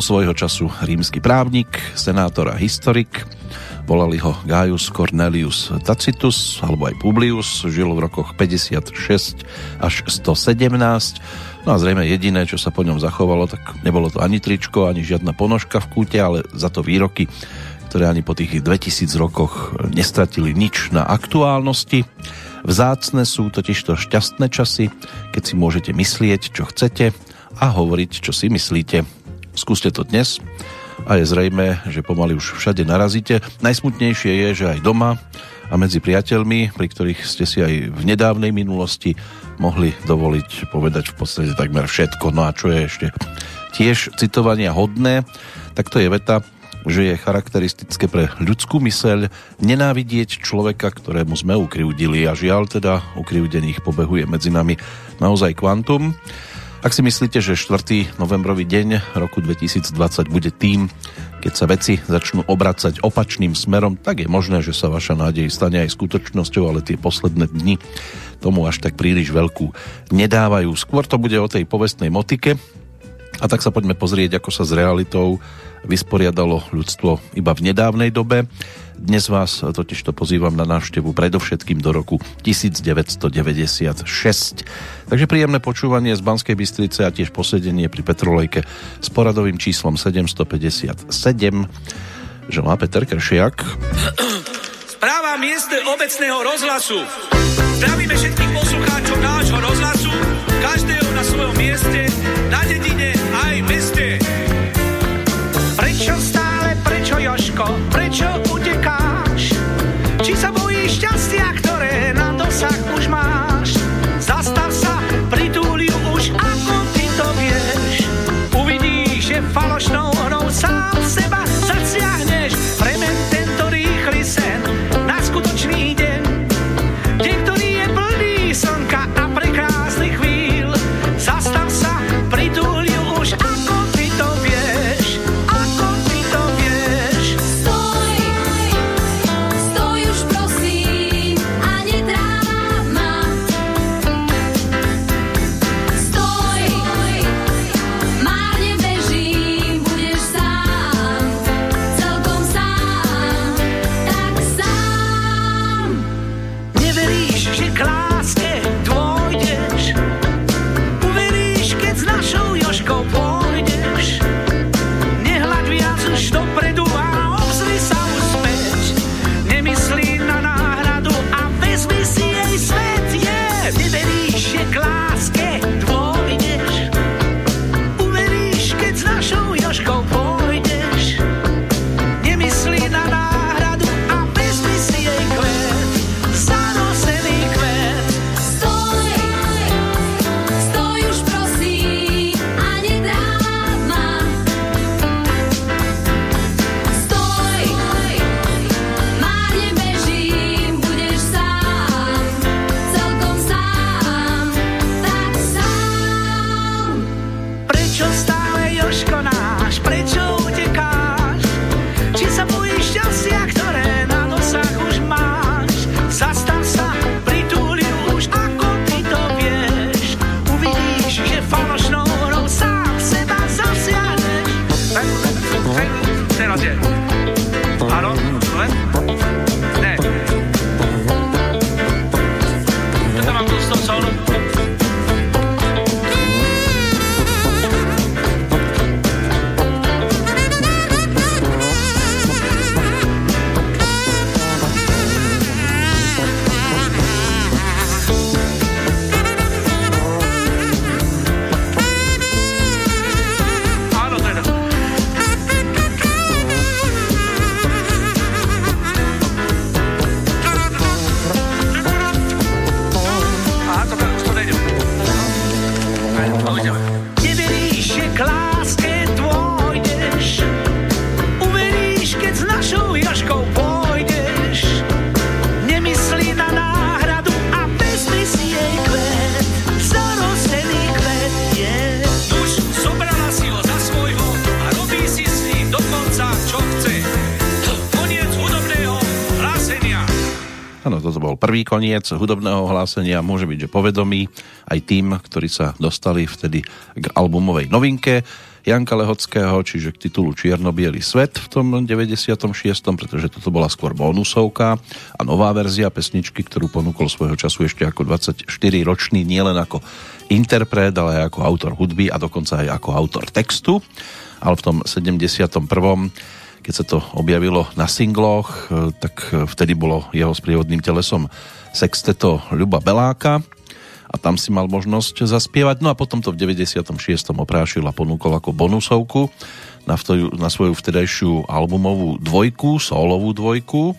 To svojho času rímsky právnik, senátor a historik. Volali ho Gaius Cornelius Tacitus alebo aj Publius. Žil v rokoch 56 až 117. No a zrejme jediné, čo sa po ňom zachovalo, tak nebolo to ani tričko, ani žiadna ponožka v kúte, ale za to výroky, ktoré ani po tých 2000 rokoch nestratili nič na aktuálnosti. Vzácne sú totižto šťastné časy, keď si môžete myslieť, čo chcete a hovoriť, čo si myslíte. Skúste to dnes a je zrejme, že pomaly už všade narazíte. Najsmutnejšie je, že aj doma a medzi priateľmi, pri ktorých ste si aj v nedávnej minulosti mohli dovoliť povedať v podstate takmer všetko. No a čo je ešte tiež citovania hodné, tak to je veta, že je charakteristické pre ľudskú myseľ nenávidieť človeka, ktorému sme ukrivdili a žiaľ teda ukrivdených pobehuje medzi nami naozaj kvantum. Ak si myslíte, že 4. novembrový deň roku 2020 bude tým, keď sa veci začnú obracať opačným smerom, tak je možné, že sa vaša nádej stane aj skutočnosťou, ale tie posledné dni tomu až tak príliš veľkú nedávajú. Skôr to bude o tej povestnej motike, a tak sa poďme pozrieť, ako sa s realitou vysporiadalo ľudstvo iba v nedávnej dobe. Dnes vás totiž to pozývam na návštevu predovšetkým do roku 1996. Takže príjemné počúvanie z Banskej Bystrice a tiež posedenie pri Petrolejke s poradovým číslom 757 želá Peter Kršiak. Správa mieste obecného rozhlasu. Zdravíme všetkých poslucháčov nášho rozhlasu, každého na svojom mieste, na dedine koniec hudobného hlásenia, môže byť, že povedomý aj tým, ktorí sa dostali vtedy k albumovej novinke. Janka Lehockého, čiže k titulu čierno svet v tom 96., pretože toto bola skôr bonusovka a nová verzia pesničky, ktorú ponúkol svojho času ešte ako 24-ročný, nielen ako interpret, ale aj ako autor hudby a dokonca aj ako autor textu. Ale v tom 71 keď sa to objavilo na singloch, tak vtedy bolo jeho sprievodným telesom sexteto Ľuba Beláka a tam si mal možnosť zaspievať. No a potom to v 96. oprášil a ponúkol ako bonusovku na, vtoju, na svoju vtedajšiu albumovú dvojku, solovú dvojku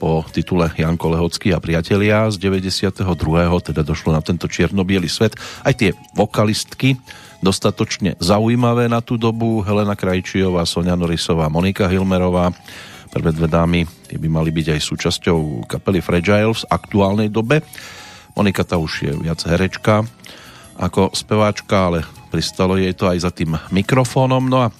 po titule Janko Lehocký a priatelia z 92. teda došlo na tento čierno svet. Aj tie vokalistky dostatočne zaujímavé na tú dobu. Helena Krajčiová, Sonia Norisová, Monika Hilmerová. Prvé dve dámy tie by mali byť aj súčasťou kapely Fragile v aktuálnej dobe. Monika tá už je viac herečka ako speváčka, ale pristalo jej to aj za tým mikrofónom. No a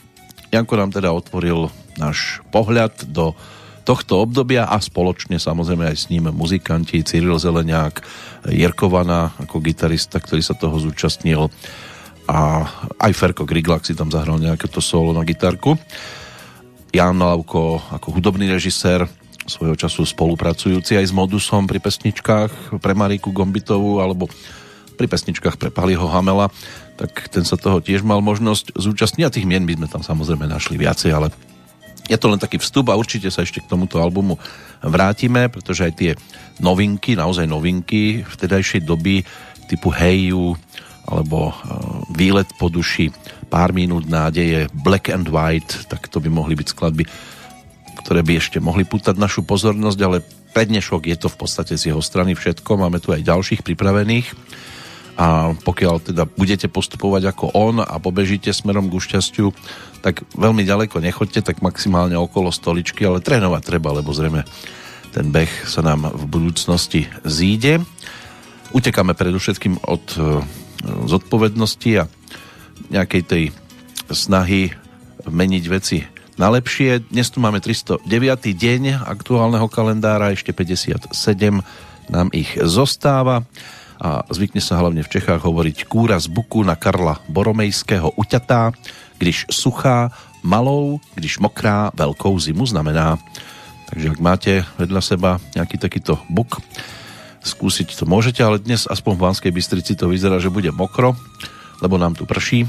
Janko nám teda otvoril náš pohľad do tohto obdobia a spoločne samozrejme aj s ním muzikanti Cyril Zeleniak, Jerkovana ako gitarista, ktorý sa toho zúčastnil a aj Ferko Griglak si tam zahral nejaké to solo na gitarku. Jan Lavko ako hudobný režisér, svojho času spolupracujúci aj s Modusom pri pesničkách pre Mariku Gombitovú alebo pri pesničkách pre Paliho Hamela, tak ten sa toho tiež mal možnosť zúčastniť a tých mien by sme tam samozrejme našli viacej, ale je to len taký vstup a určite sa ešte k tomuto albumu vrátime, pretože aj tie novinky, naozaj novinky vtedajšej doby typu Hey You alebo uh, Výlet po duši, Pár minút nádeje, Black and White, tak to by mohli byť skladby, ktoré by ešte mohli pútať našu pozornosť, ale prednešok je to v podstate z jeho strany všetko. Máme tu aj ďalších pripravených a pokiaľ teda budete postupovať ako on a pobežíte smerom k šťastiu, tak veľmi ďaleko nechoďte, tak maximálne okolo stoličky, ale trénovať treba, lebo zrejme ten beh sa nám v budúcnosti zíde. Utekáme predovšetkým od e, zodpovednosti a nejakej tej snahy meniť veci na lepšie. Dnes tu máme 309. deň aktuálneho kalendára, ešte 57 nám ich zostáva a zvykne sa hlavne v Čechách hovoriť kúra z buku na Karla Boromejského uťatá, když suchá malou, když mokrá veľkou zimu znamená. Takže ak máte vedľa seba nejaký takýto buk, skúsiť to môžete, ale dnes aspoň v Banskej Bystrici to vyzerá, že bude mokro, lebo nám tu prší.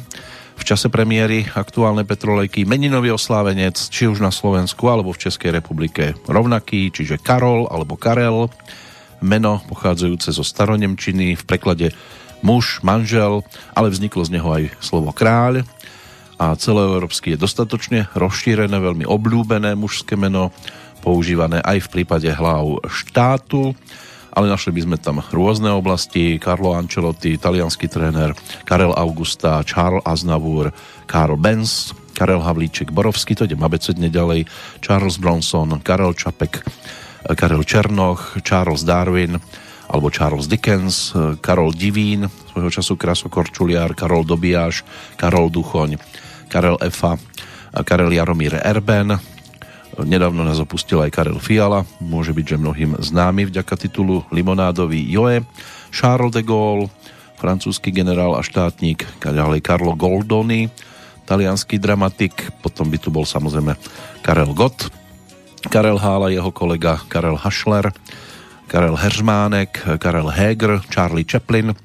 V čase premiéry aktuálne petrolejky meninový oslávenec, či už na Slovensku alebo v Českej republike rovnaký, čiže Karol alebo Karel, meno pochádzajúce zo staronemčiny, v preklade muž, manžel, ale vzniklo z neho aj slovo kráľ. A celoeurópsky je dostatočne rozšírené, veľmi obľúbené mužské meno, používané aj v prípade hlav štátu ale našli by sme tam rôzne oblasti. Carlo Ancelotti, italianský tréner, Karel Augusta, Charles Aznavour, Karl Benz, Karel Havlíček, Borovský, to idem abecedne ďalej, Charles Bronson, Karel Čapek, Karel Černoch, Charles Darwin, alebo Charles Dickens, Karol Divín, svojho času Krasokorčuliar, Karol Dobiaš, Karol Duchoň, Karel Efa, Karel Jaromír Erben, Nedávno nás opustil aj Karel Fiala, môže byť, že mnohým známy vďaka titulu Limonádový Joe, Charles de Gaulle, francúzsky generál a štátnik, ďalej Carlo Goldoni, talianský dramatik, potom by tu bol samozrejme Karel Gott, Karel Hála, jeho kolega Karel Hašler, Karel Heržmánek, Karel Heger, Charlie Chaplin,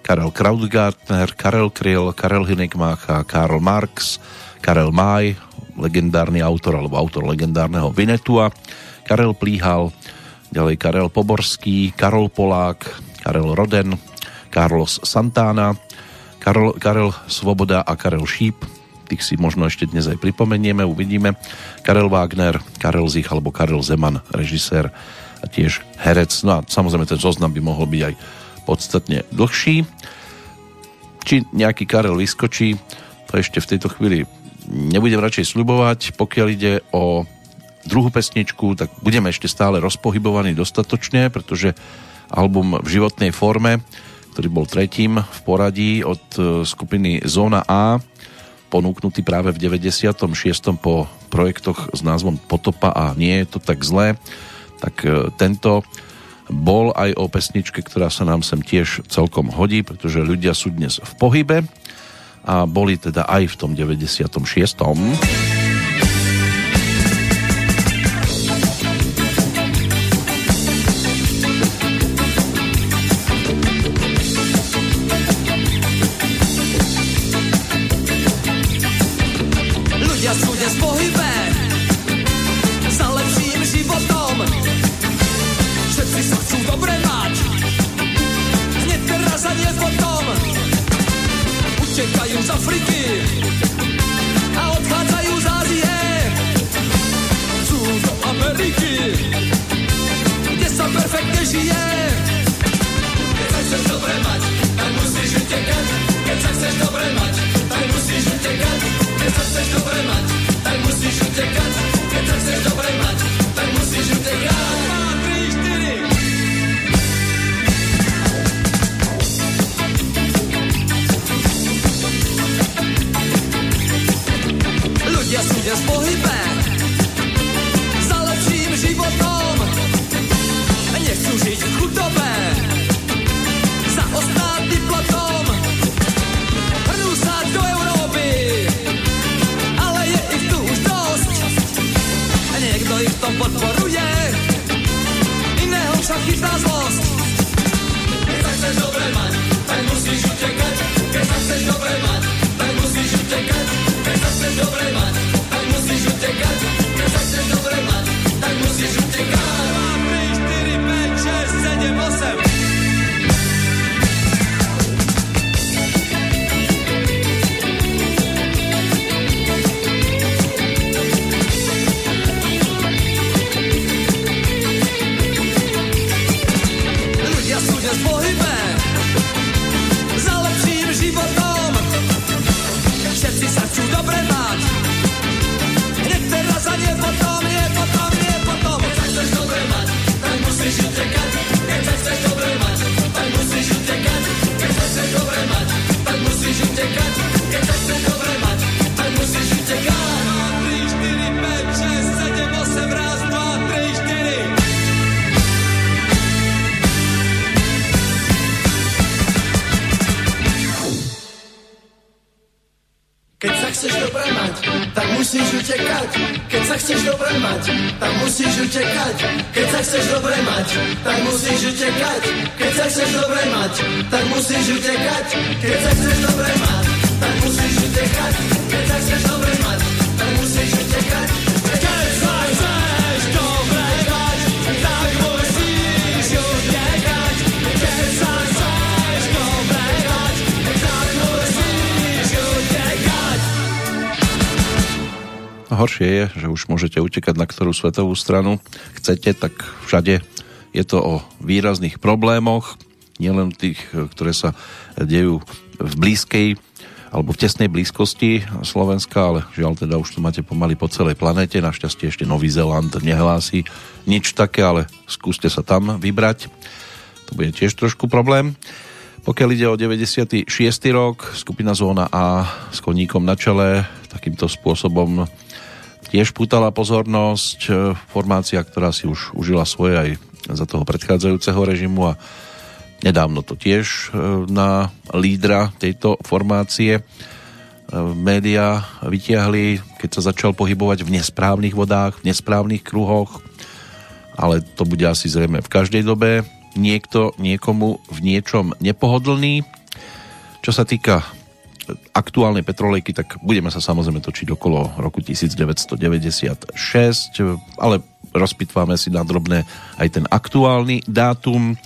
Karel Krautgartner, Karel Kryl, Karel Hinekmácha, Karl Marx, Karel Maj, legendárny autor alebo autor legendárneho Vinetua, Karel Plíhal, ďalej Karel Poborský, Karol Polák, Karel Roden, Carlos Santana, Karel, Karel Svoboda a Karel Šíp, tých si možno ešte dnes aj pripomenieme, uvidíme. Karel Wagner, Karel Zich alebo Karel Zeman, režisér a tiež herec. No a samozrejme ten zoznam by mohol byť aj podstatne dlhší. Či nejaký Karel vyskočí, to ešte v tejto chvíli nebudem radšej slubovať, pokiaľ ide o druhú pesničku, tak budeme ešte stále rozpohybovaní dostatočne, pretože album v životnej forme, ktorý bol tretím v poradí od e, skupiny Zóna A, ponúknutý práve v 96. po projektoch s názvom Potopa a nie je to tak zlé, tak e, tento bol aj o pesničke, ktorá sa nám sem tiež celkom hodí, pretože ľudia sú dnes v pohybe a boli teda aj v tom 96. utekať na ktorú svetovú stranu chcete, tak všade je to o výrazných problémoch, nielen tých, ktoré sa dejú v blízkej alebo v tesnej blízkosti Slovenska, ale žiaľ teda už to máte pomaly po celej planete. Našťastie ešte Nový Zeland nehlási nič také, ale skúste sa tam vybrať. To bude tiež trošku problém. Pokiaľ ide o 96. rok, skupina Zóna A s koníkom na čele takýmto spôsobom tiež pútala pozornosť. E, Formácia, ktorá si už užila svoje aj za toho predchádzajúceho režimu a nedávno to tiež e, na lídra tejto formácie e, média vytiahli, keď sa začal pohybovať v nesprávnych vodách, v nesprávnych kruhoch, ale to bude asi zrejme v každej dobe niekto niekomu v niečom nepohodlný. Čo sa týka aktuálnej petrolejky, tak budeme sa samozrejme točiť okolo roku 1996, ale rozpitváme si na drobné aj ten aktuálny dátum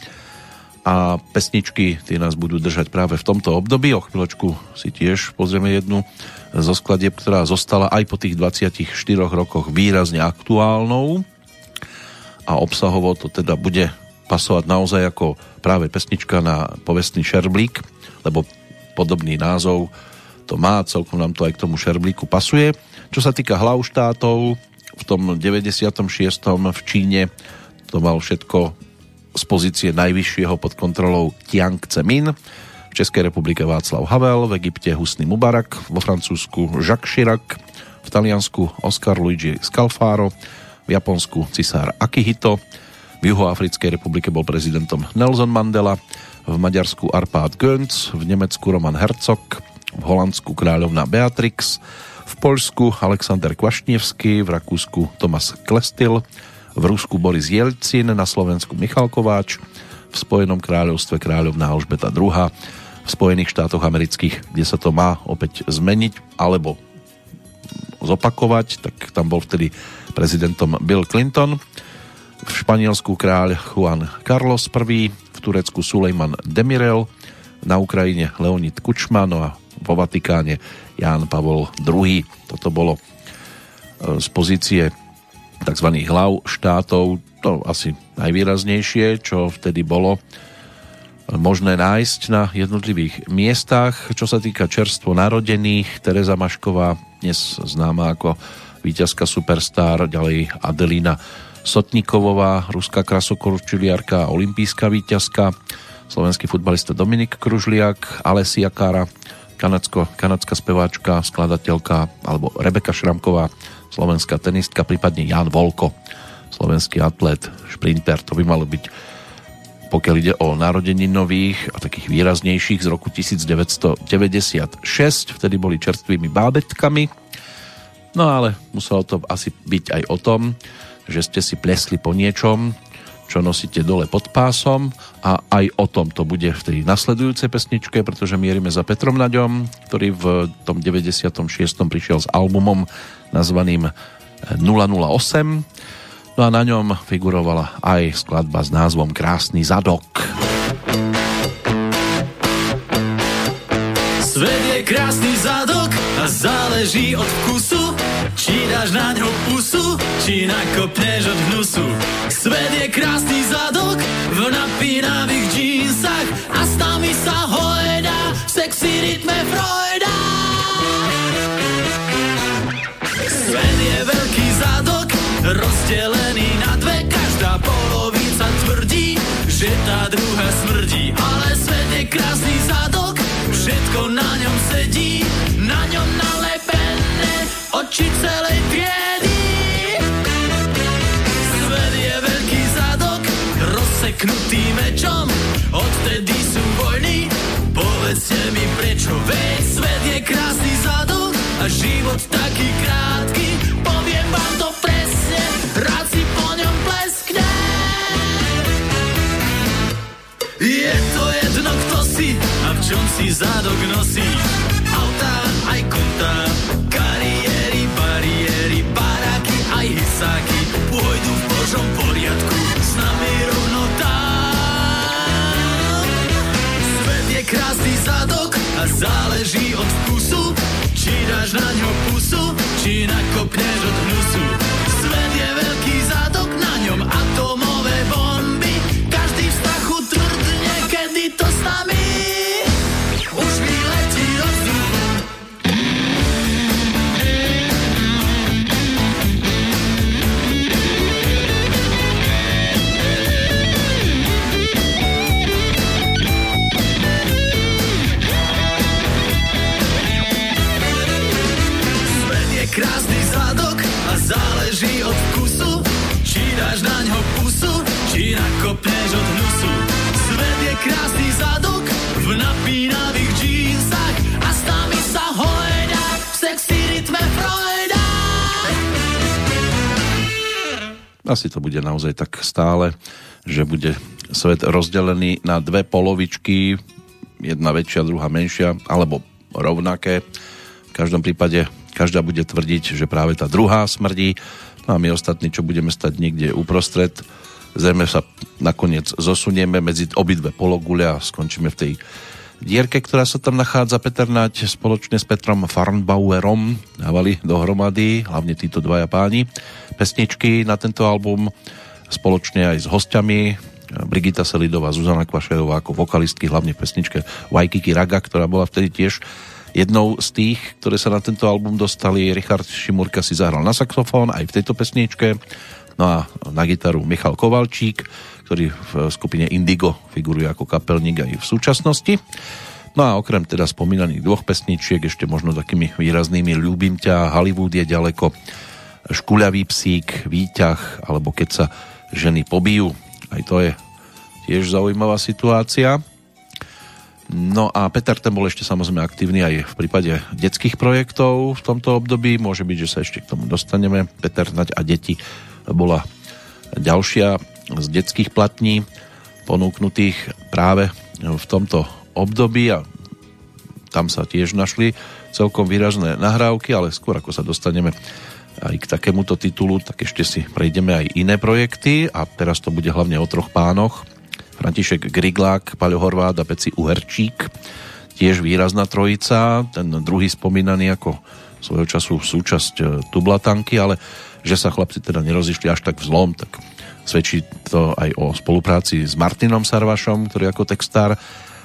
a pesničky tie nás budú držať práve v tomto období. O chvíľočku si tiež pozrieme jednu zo skladieb, ktorá zostala aj po tých 24 rokoch výrazne aktuálnou a obsahovo to teda bude pasovať naozaj ako práve pesnička na povestný šerblík, lebo podobný názov to má, celkom nám to aj k tomu šerblíku pasuje. Čo sa týka hlav štátov, v tom 96. v Číne to mal všetko z pozície najvyššieho pod kontrolou Tiang Zemin. V Českej republike Václav Havel, v Egypte Husny Mubarak, vo Francúzsku Jacques Chirac, v Taliansku Oscar Luigi Scalfaro, v Japonsku cisár Akihito, v Juhoafrickej republike bol prezidentom Nelson Mandela, v Maďarsku Arpad Gönc, v Nemecku Roman Herzog, v Holandsku kráľovna Beatrix, v Poľsku Alexander Kvašnievský, v Rakúsku Tomas Klestil, v Rusku Boris Jelcin, na Slovensku Michal Kováč, v Spojenom kráľovstve kráľovná Alžbeta II, v Spojených štátoch amerických, kde sa to má opäť zmeniť alebo zopakovať, tak tam bol vtedy prezidentom Bill Clinton. V Španielsku kráľ Juan Carlos I, Turecku Sulejman Demirel, na Ukrajine Leonid Kučma, no a vo Vatikáne Ján Pavol II. Toto bolo e, z pozície tzv. hlav štátov to asi najvýraznejšie, čo vtedy bolo možné nájsť na jednotlivých miestach. Čo sa týka čerstvo narodených, Teresa Mašková, dnes známa ako víťazka Superstar, ďalej Adelína Sotníkovová, ruská krasokorčuliarka a olimpijská víťazka, slovenský futbalista Dominik Kružliak, Alessia Kára, kanadsko, kanadská speváčka, skladateľka alebo Rebeka Šramková, slovenská tenistka, prípadne Jan Volko, slovenský atlet, šprinter. To by malo byť pokiaľ ide o narodení nových a takých výraznejších z roku 1996, vtedy boli čerstvými bábetkami. No ale muselo to asi byť aj o tom, že ste si plesli po niečom, čo nosíte dole pod pásom a aj o tom to bude v tej nasledujúcej pesničke, pretože mierime za Petrom Naďom, ktorý v tom 96. prišiel s albumom nazvaným 008 No a na ňom figurovala aj skladba s názvom Krásny zadok. Svet je krásny zadok a záleží od vkusu, či dáš na ňo pusu, či nakopneš od hnusu. Svet je krásny zadok v napínavých džínsach a s nami sa hojda v sexy rytme Freuda. Svet je veľký zadok, rozdelený na dve, každá polovica tvrdí, že tá druhá smrdí. Ale svet je krásny zadok, všetko na ňom sedí, na ňom nalepené oči celej triedy. Svet je veľký zadok, rozseknutý mečom, odtedy sú voľní, povedzte mi prečo, veď svet je krásny zadok a život taký krátky, poviem vám to presne, rád si po ňom pleskne. Je to jedno, kto si a v čom si zadok nosí. Autá aj konta, aj hysáky pôjdu v Božom poriadku s nami rovno tam. Svet je krásny zadok a záleží od vkusu, či dáš na ňo pusu, či nakopneš od hnusu. Svet je veľký zadok, na ňom atomové bomby, každý v strachu tvrdne, kedy to s nami Asi to bude naozaj tak stále, že bude svet rozdelený na dve polovičky, jedna väčšia, druhá menšia, alebo rovnaké. V každom prípade každá bude tvrdiť, že práve tá druhá smrdí, no a my ostatní, čo budeme stať niekde uprostred, zrejme sa nakoniec zosunieme medzi obidve pologule a skončíme v tej dierke, ktorá sa tam nachádza. Peter Nať spoločne s Petrom Farnbauerom dávali dohromady, hlavne títo dvaja páni, pesničky na tento album spoločne aj s hostiami Brigita Selidová, Zuzana Kvašerová ako vokalistky, hlavne v pesničke Waikiki Raga, ktorá bola vtedy tiež jednou z tých, ktoré sa na tento album dostali. Richard Šimurka si zahral na saxofón aj v tejto pesničke. No a na gitaru Michal Kovalčík, ktorý v skupine Indigo figuruje ako kapelník aj v súčasnosti. No a okrem teda spomínaných dvoch pesničiek, ešte možno takými výraznými Ľúbim ťa, Hollywood je ďaleko, Škuľavý psík, Výťah, alebo Keď sa ženy pobijú. Aj to je tiež zaujímavá situácia. No a Peter ten bol ešte samozrejme aktívny aj v prípade detských projektov v tomto období. Môže byť, že sa ešte k tomu dostaneme. Peter Nať a deti bola ďalšia z detských platní ponúknutých práve v tomto období a tam sa tiež našli celkom výrazné nahrávky, ale skôr ako sa dostaneme aj k takémuto titulu, tak ešte si prejdeme aj iné projekty a teraz to bude hlavne o troch pánoch. František Griglák, Paľo Horvát a Peci Uherčík, tiež výrazná trojica, ten druhý spomínaný ako svojho času súčasť e, Tublatanky, ale že sa chlapci teda nerozišli až tak vzlom, tak svedčí to aj o spolupráci s Martinom Sarvašom, ktorý ako textár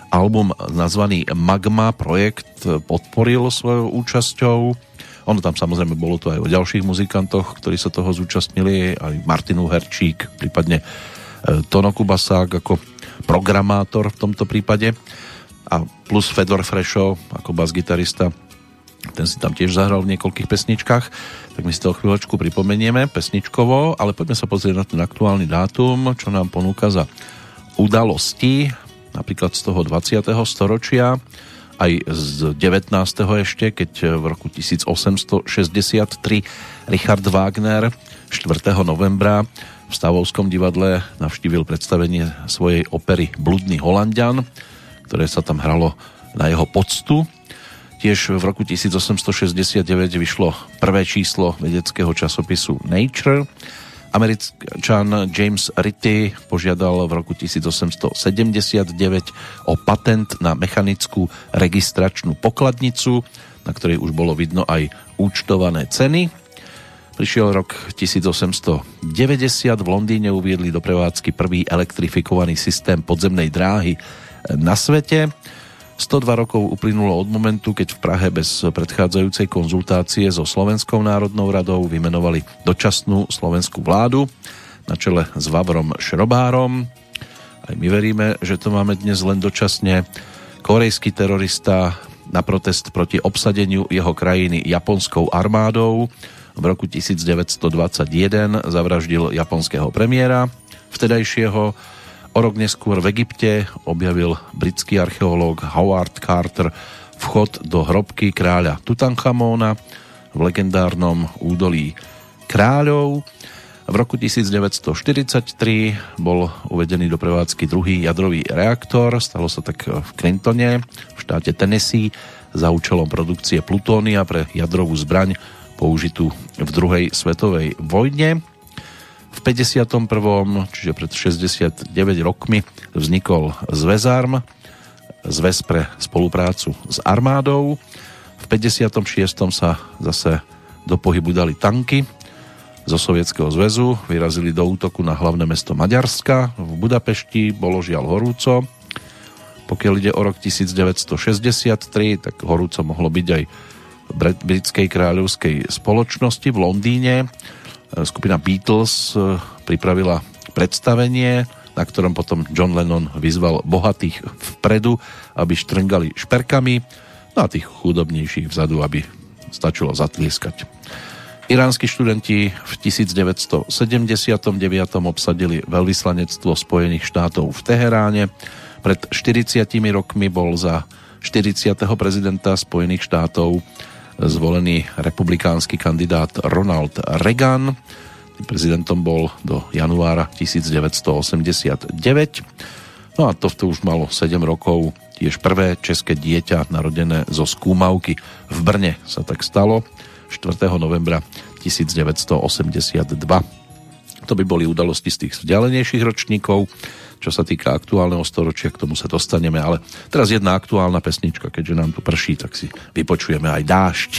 album nazvaný Magma projekt podporil svojou účasťou. Ono tam samozrejme bolo to aj o ďalších muzikantoch, ktorí sa toho zúčastnili, aj Martinu Herčík, prípadne e, Tono Kubasák ako programátor v tomto prípade a plus Fedor Frešo ako bas-gitarista ten si tam tiež zahral v niekoľkých pesničkách, tak my si to chvíľočku pripomenieme pesničkovo, ale poďme sa pozrieť na ten aktuálny dátum, čo nám ponúka za udalosti napríklad z toho 20. storočia, aj z 19. ešte, keď v roku 1863 Richard Wagner 4. novembra v Stavovskom divadle navštívil predstavenie svojej opery Bludný Holandian, ktoré sa tam hralo na jeho poctu. Tiež v roku 1869 vyšlo prvé číslo vedeckého časopisu Nature Američan James Ritty požiadal v roku 1879 o patent na mechanickú registračnú pokladnicu, na ktorej už bolo vidno aj účtované ceny. Prišiel rok 1890, v Londýne uviedli do prevádzky prvý elektrifikovaný systém podzemnej dráhy na svete. 102 rokov uplynulo od momentu, keď v Prahe bez predchádzajúcej konzultácie so Slovenskou národnou radou vymenovali dočasnú slovenskú vládu na čele s Vavrom Šrobárom. Aj my veríme, že to máme dnes len dočasne. Korejský terorista na protest proti obsadeniu jeho krajiny japonskou armádou v roku 1921 zavraždil japonského premiéra, vtedajšieho O rok neskôr v Egypte objavil britský archeológ Howard Carter vchod do hrobky kráľa Tutanchamóna v legendárnom údolí kráľov. V roku 1943 bol uvedený do prevádzky druhý jadrový reaktor. Stalo sa tak v Clintone, v štáte Tennessee, za účelom produkcie plutónia pre jadrovú zbraň použitú v druhej svetovej vojne. V 51. čiže pred 69 rokmi vznikol Zväzarm, zväz pre spoluprácu s armádou. V 56. sa zase do pohybu dali tanky zo Sovietskeho zväzu, vyrazili do útoku na hlavné mesto Maďarska. V Budapešti bolo žiaľ horúco. Pokiaľ ide o rok 1963, tak horúco mohlo byť aj britskej kráľovskej spoločnosti v Londýne skupina Beatles e, pripravila predstavenie, na ktorom potom John Lennon vyzval bohatých vpredu, aby štrngali šperkami, no a tých chudobnejších vzadu, aby stačilo zatlieskať. Iránsky študenti v 1979 obsadili veľvyslanectvo Spojených štátov v Teheráne. Pred 40 rokmi bol za 40. prezidenta Spojených štátov zvolený republikánsky kandidát Ronald Reagan. Prezidentom bol do januára 1989. No a to už malo 7 rokov. Tiež prvé české dieťa narodené zo skúmavky v Brne sa tak stalo 4. novembra 1982. To by boli udalosti z tých vzdialenejších ročníkov čo sa týka aktuálneho storočia, k tomu sa dostaneme, ale teraz jedna aktuálna pesnička, keďže nám tu prší, tak si vypočujeme aj dážď.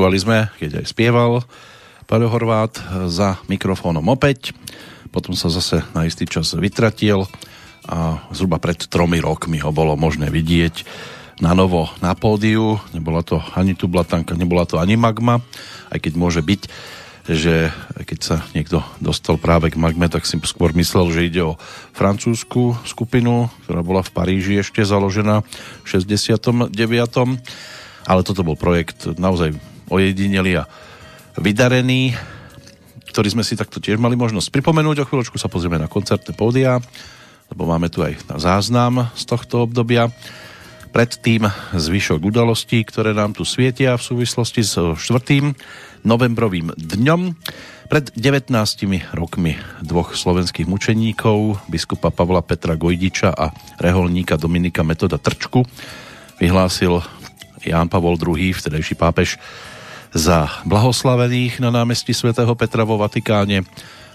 Počúvali sme, keď aj spieval Paľo Horvát za mikrofónom opäť. Potom sa zase na istý čas vytratil a zhruba pred tromi rokmi ho bolo možné vidieť na novo na pódiu. Nebola to ani tu blatanka, nebola to ani magma, aj keď môže byť, že keď sa niekto dostal práve k magme, tak si skôr myslel, že ide o francúzsku skupinu, ktorá bola v Paríži ešte založená v 69 ale toto bol projekt naozaj ojedinelý a vydarený, ktorý sme si takto tiež mali možnosť pripomenúť. O chvíľočku sa pozrieme na koncertné pódia, lebo máme tu aj záznam z tohto obdobia. Predtým zvyšok udalostí, ktoré nám tu svietia v súvislosti s 4. novembrovým dňom. Pred 19 rokmi dvoch slovenských mučeníkov, biskupa Pavla Petra Gojdiča a reholníka Dominika Metoda Trčku, vyhlásil Ján Pavol II, vtedajší pápež, za blahoslavených na námestí svätého Petra vo Vatikáne.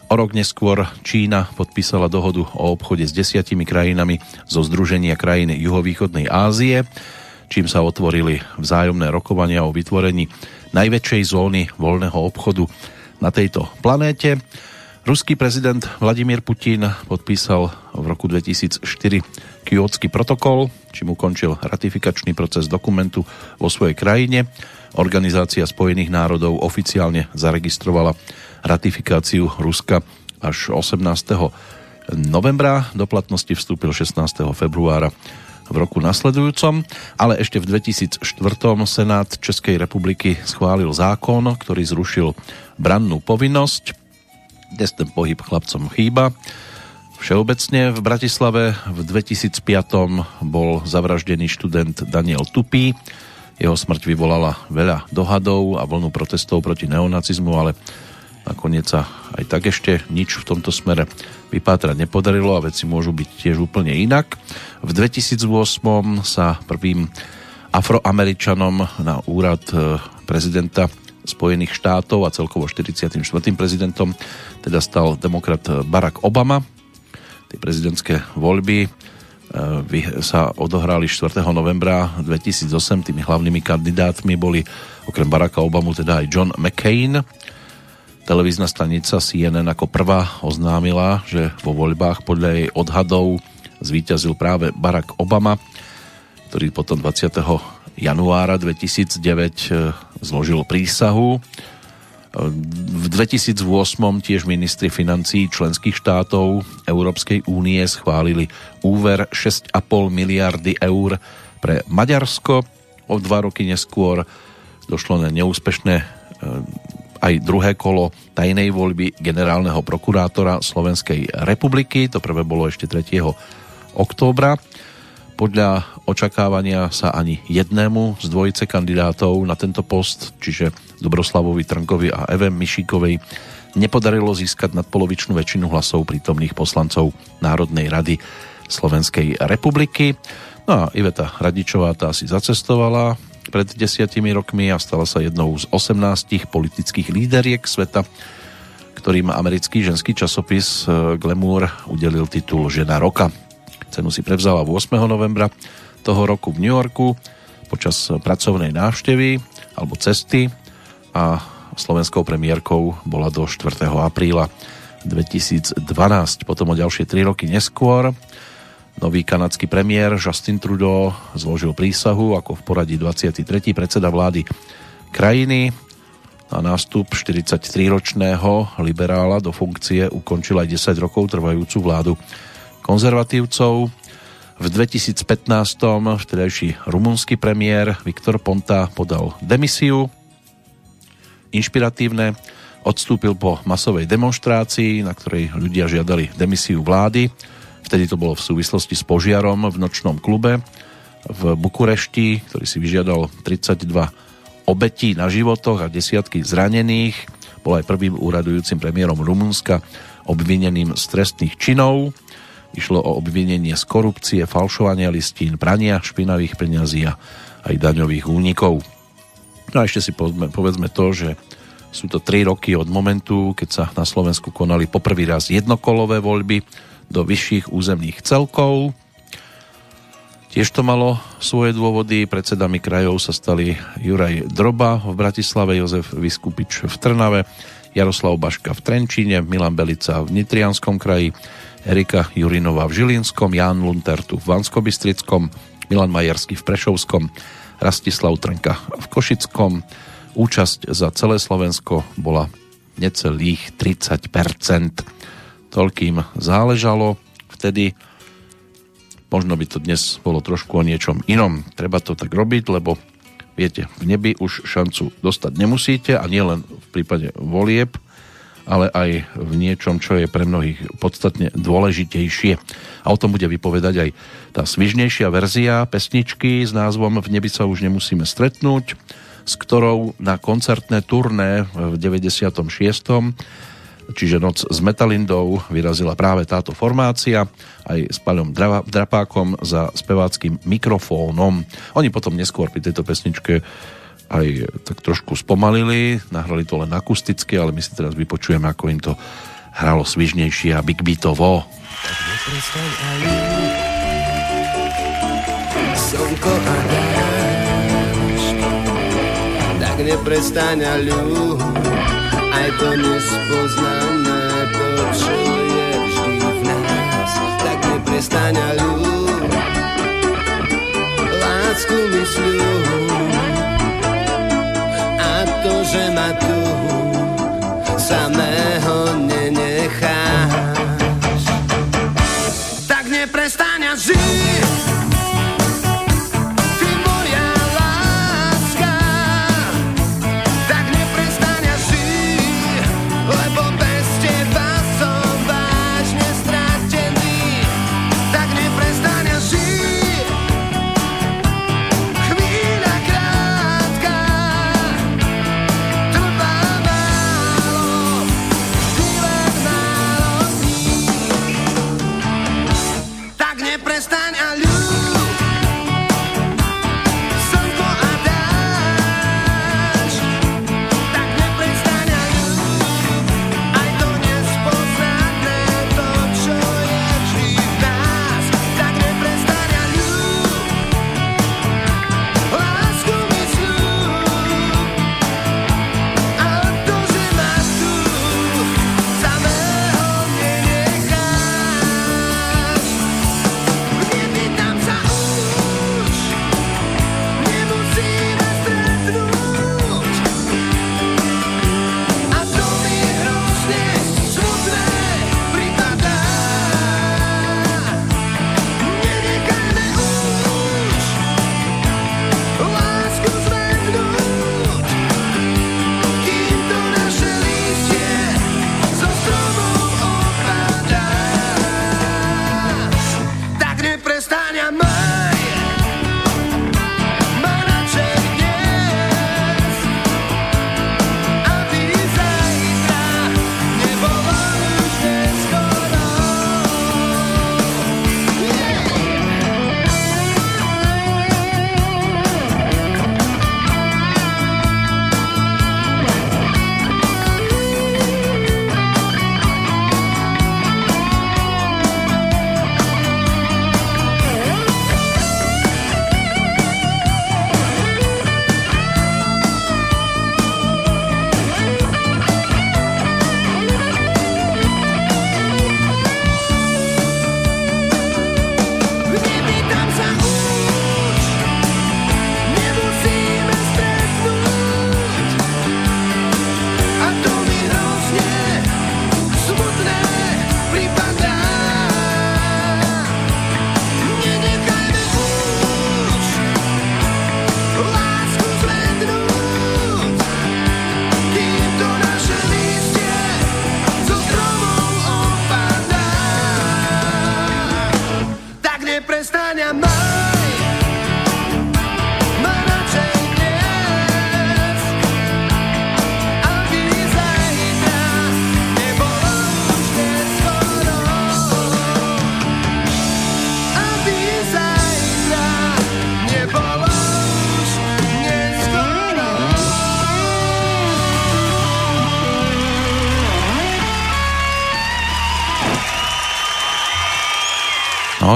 O rok neskôr Čína podpísala dohodu o obchode s desiatimi krajinami zo Združenia krajín juhovýchodnej Ázie, čím sa otvorili vzájomné rokovania o vytvorení najväčšej zóny voľného obchodu na tejto planéte. Ruský prezident Vladimír Putin podpísal v roku 2004 Kyotský protokol, čím ukončil ratifikačný proces dokumentu vo svojej krajine. Organizácia Spojených národov oficiálne zaregistrovala ratifikáciu Ruska až 18. novembra. Do platnosti vstúpil 16. februára v roku nasledujúcom, ale ešte v 2004. Senát Českej republiky schválil zákon, ktorý zrušil brannú povinnosť. Dnes ten pohyb chlapcom chýba Všeobecne v Bratislave v 2005 bol zavraždený študent Daniel Tupý. Jeho smrť vyvolala veľa dohadov a vlnu protestov proti neonacizmu, ale nakoniec sa aj tak ešte nič v tomto smere vypátrať nepodarilo a veci môžu byť tiež úplne inak. V 2008 sa prvým afroameričanom na úrad e, prezidenta Spojených štátov a celkovo 44. prezidentom teda stal demokrat Barack Obama, tie prezidentské voľby sa odohrali 4. novembra 2008. Tými hlavnými kandidátmi boli okrem Baracka Obamu teda aj John McCain. Televízna stanica CNN ako prvá oznámila, že vo voľbách podľa jej odhadov zvíťazil práve Barack Obama, ktorý potom 20. januára 2009 e, zložil prísahu v 2008 tiež ministri financí členských štátov Európskej únie schválili úver 6,5 miliardy eur pre Maďarsko. O dva roky neskôr došlo na neúspešné eh, aj druhé kolo tajnej voľby generálneho prokurátora Slovenskej republiky. To prvé bolo ešte 3. októbra. Podľa očakávania sa ani jednému z dvojice kandidátov na tento post, čiže Dobroslavovi Trnkovi a Eve Mišíkovej, nepodarilo získať nadpolovičnú väčšinu hlasov prítomných poslancov Národnej rady Slovenskej republiky. No a Iveta Radičová tá si zacestovala pred desiatimi rokmi a stala sa jednou z 18 politických líderiek sveta, ktorým americký ženský časopis eh, Glamour udelil titul Žena roka. Cenu si prevzala 8. novembra toho roku v New Yorku počas pracovnej návštevy alebo cesty a slovenskou premiérkou bola do 4. apríla 2012. Potom o ďalšie 3 roky neskôr nový kanadský premiér Justin Trudeau zložil prísahu ako v poradí 23. predseda vlády krajiny. Na nástup 43-ročného liberála do funkcie ukončil aj 10 rokov trvajúcu vládu konzervatívcov. V 2015. vtedajší rumunský premiér Viktor Ponta podal demisiu. Inšpiratívne odstúpil po masovej demonstrácii, na ktorej ľudia žiadali demisiu vlády. Vtedy to bolo v súvislosti s požiarom v nočnom klube v Bukurešti, ktorý si vyžiadal 32 obetí na životoch a desiatky zranených. Bol aj prvým úradujúcim premiérom Rumunska obvineným z trestných činov. Išlo o obvinenie z korupcie, falšovania listín, prania špinavých peňazí a aj daňových únikov. No a ešte si povedzme, to, že sú to 3 roky od momentu, keď sa na Slovensku konali poprvý raz jednokolové voľby do vyšších územných celkov. Tiež to malo svoje dôvody. Predsedami krajov sa stali Juraj Droba v Bratislave, Jozef Vyskupič v Trnave, Jaroslav Baška v Trenčíne, Milan Belica v Nitrianskom kraji, Erika Jurinová v Žilinskom, Jan Luntertu v Vanskobystrickom, Milan Majerský v Prešovskom, Rastislav Trnka v Košickom. Účasť za celé Slovensko bola necelých 30%. Toľkým záležalo vtedy Možno by to dnes bolo trošku o niečom inom. Treba to tak robiť, lebo viete, v nebi už šancu dostať nemusíte a nie len v prípade volieb, ale aj v niečom, čo je pre mnohých podstatne dôležitejšie. A o tom bude vypovedať aj tá svižnejšia verzia pesničky s názvom V nebi sa už nemusíme stretnúť, s ktorou na koncertné turné v 96 čiže Noc s Metalindou vyrazila práve táto formácia aj s Paľom Drapákom za speváckým mikrofónom. Oni potom neskôr pri tejto pesničke aj tak trošku spomalili, nahrali to len akusticky, ale my si teraz vypočujeme, ako im to hralo svižnejšie a big beatovo. Slnko a dážď Tak neprestaň a ľúb aj to nespoznané, to, čo je vždy v nás, tak neprestaň a ľúb. Lásku mi a to, ma tu samého nenecháš.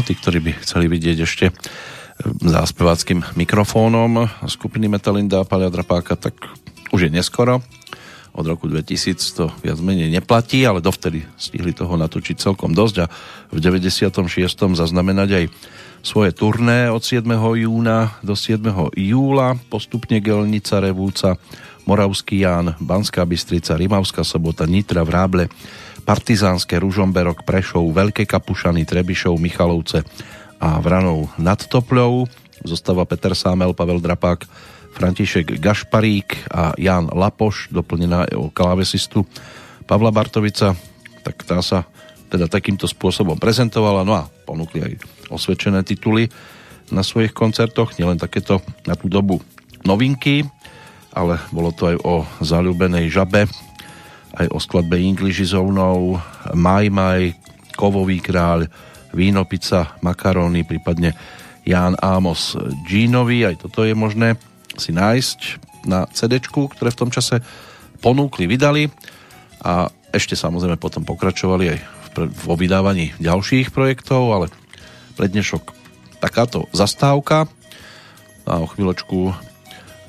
Tí, ktorí by chceli vidieť ešte za speváckým mikrofónom skupiny Metalinda a Palia Drapáka, tak už je neskoro. Od roku 2000 to viac menej neplatí, ale dovtedy stihli toho natočiť celkom dosť a v 96. zaznamenať aj svoje turné od 7. júna do 7. júla, postupne Gelnica, Revúca, Moravský Ján, Banská Bystrica, Rimavská sobota, Nitra, Vráble, Partizánske, Ružomberok, Prešov, Veľké Kapušany, Trebišov, Michalovce, a Vranov nad Topľou. Zostáva Peter Sámel, Pavel Drapák, František Gašparík a Jan Lapoš, doplnená o klávesistu Pavla Bartovica, tak tá sa teda takýmto spôsobom prezentovala, no a ponúkli aj osvedčené tituly na svojich koncertoch, nielen takéto na tú dobu novinky, ale bolo to aj o zalúbenej žabe, aj o skladbe English zónou, Maj Maj, Kovový kráľ, vínopica, makaróny, prípadne Ján Amos Ginovi, aj toto je možné si nájsť na CD, ktoré v tom čase ponúkli, vydali a ešte samozrejme potom pokračovali aj vo vydávaní ďalších projektov, ale pre dnešok takáto zastávka. A o chvíľočku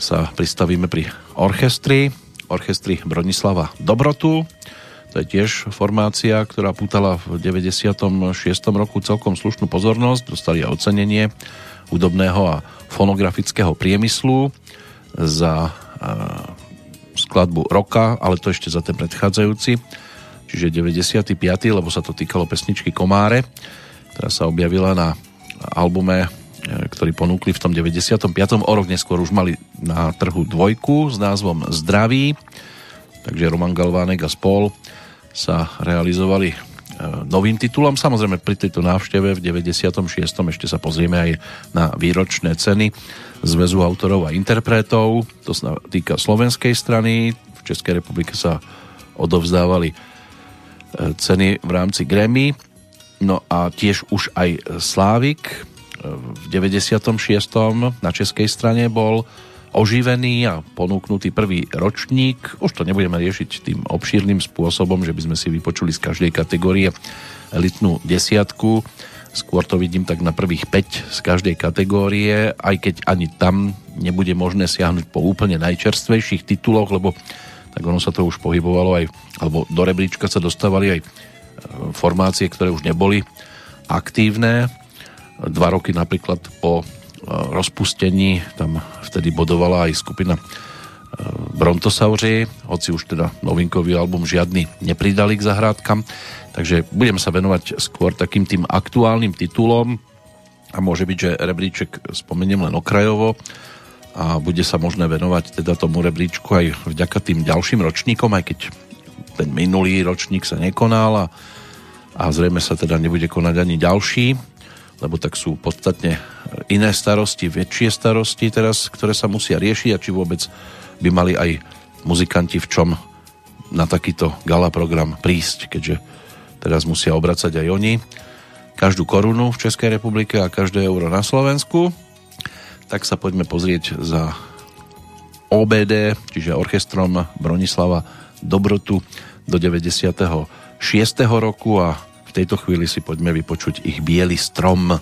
sa pristavíme pri orchestri, orchestri Bronislava Dobrotu, to je tiež formácia, ktorá pútala v 96. roku celkom slušnú pozornosť. Dostali aj ocenenie hudobného a fonografického priemyslu za skladbu roka, ale to ešte za ten predchádzajúci, čiže 95. lebo sa to týkalo pesničky Komáre, ktorá sa objavila na albume, ktorý ponúkli v tom 95. O rok neskôr už mali na trhu dvojku s názvom Zdraví, takže Roman Galvánek a spol sa realizovali e, novým titulom. Samozrejme pri tejto návšteve v 96. ešte sa pozrieme aj na výročné ceny Zväzu autorov a interpretov. To sa týka slovenskej strany. V Českej republike sa odovzdávali e, ceny v rámci Grammy. No a tiež už aj Slávik e, v 96. na českej strane bol oživený a ponúknutý prvý ročník. Už to nebudeme riešiť tým obšírnym spôsobom, že by sme si vypočuli z každej kategórie elitnú desiatku. Skôr to vidím tak na prvých 5 z každej kategórie, aj keď ani tam nebude možné siahnuť po úplne najčerstvejších tituloch, lebo tak ono sa to už pohybovalo aj, alebo do rebríčka sa dostávali aj e, formácie, ktoré už neboli aktívne. Dva roky napríklad po rozpustení, tam vtedy bodovala aj skupina e, Brontosauri, hoci už teda novinkový album žiadny nepridali k zahrádkam, takže budem sa venovať skôr takým tým aktuálnym titulom. A môže byť, že rebríček spomeniem len okrajovo. A bude sa možné venovať teda tomu rebríčku aj vďaka tým ďalším ročníkom, aj keď ten minulý ročník sa nekonal a, a zrejme sa teda nebude konať ani ďalší lebo tak sú podstatne iné starosti, väčšie starosti teraz, ktoré sa musia riešiť a či vôbec by mali aj muzikanti v čom na takýto gala program prísť, keďže teraz musia obracať aj oni každú korunu v Českej republike a každé euro na Slovensku. Tak sa poďme pozrieť za OBD, čiže orchestrom Bronislava Dobrotu do 96. roku a v tejto chvíli si poďme vypočuť ich Bielý strom.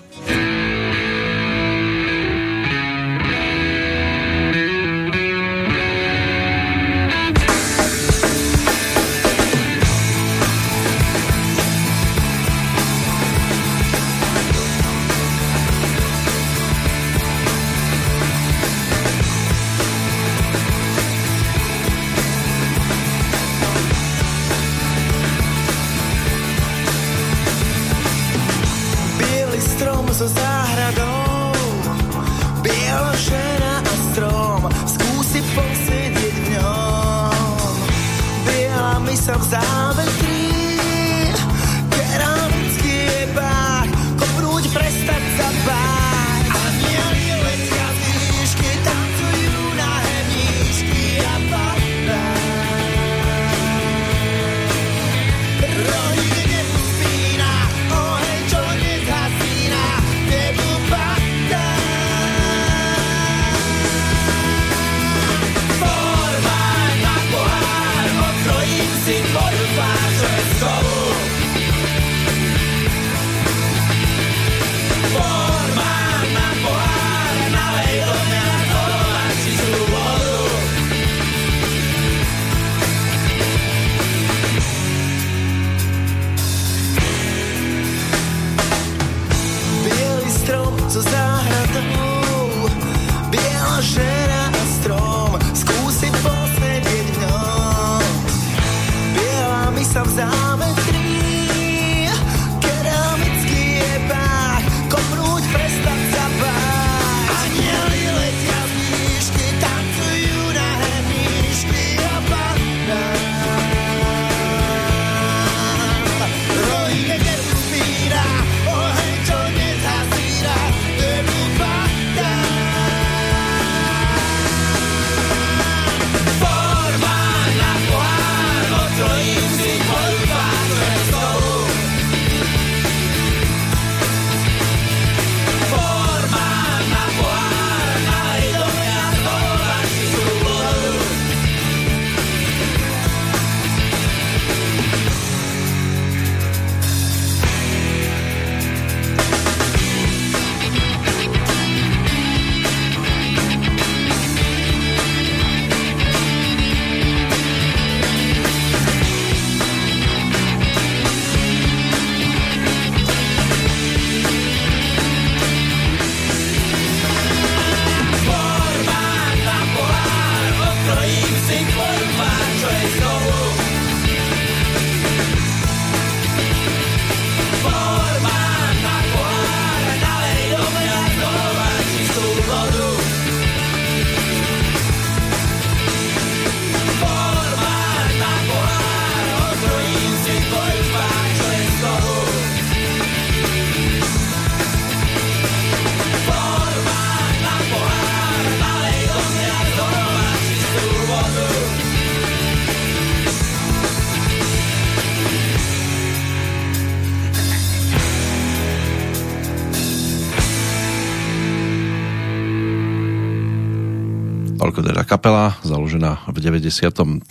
Kapela, založená v 93.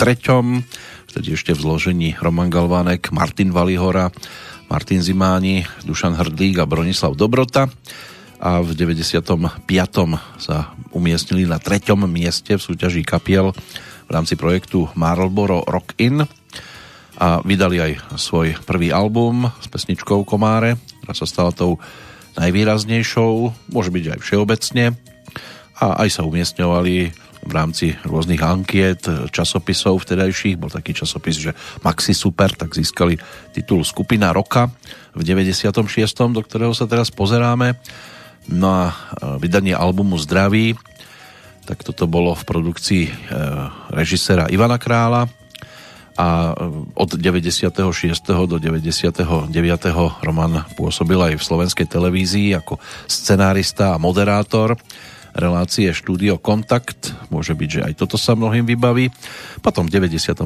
Vtedy ešte v zložení Roman Galvánek, Martin Valihora, Martin Zimáni, Dušan Hrdlík a Bronislav Dobrota a v 95. sa umiestnili na treťom mieste v súťaži kapiel v rámci projektu Marlboro Rock In a vydali aj svoj prvý album s pesničkou Komáre, ktorá sa stala tou najvýraznejšou, môže byť aj všeobecne a aj sa umiestňovali v rámci rôznych ankiet, časopisov vtedajších, bol taký časopis, že Maxi Super, tak získali titul Skupina roka v 96., do ktorého sa teraz pozeráme. No a vydanie albumu Zdraví, tak toto bolo v produkcii e, režisera Ivana Krála a od 96. do 99. Roman pôsobil aj v slovenskej televízii ako scenárista a moderátor relácie Štúdio Kontakt. Môže byť, že aj toto sa mnohým vybaví. Potom v 98.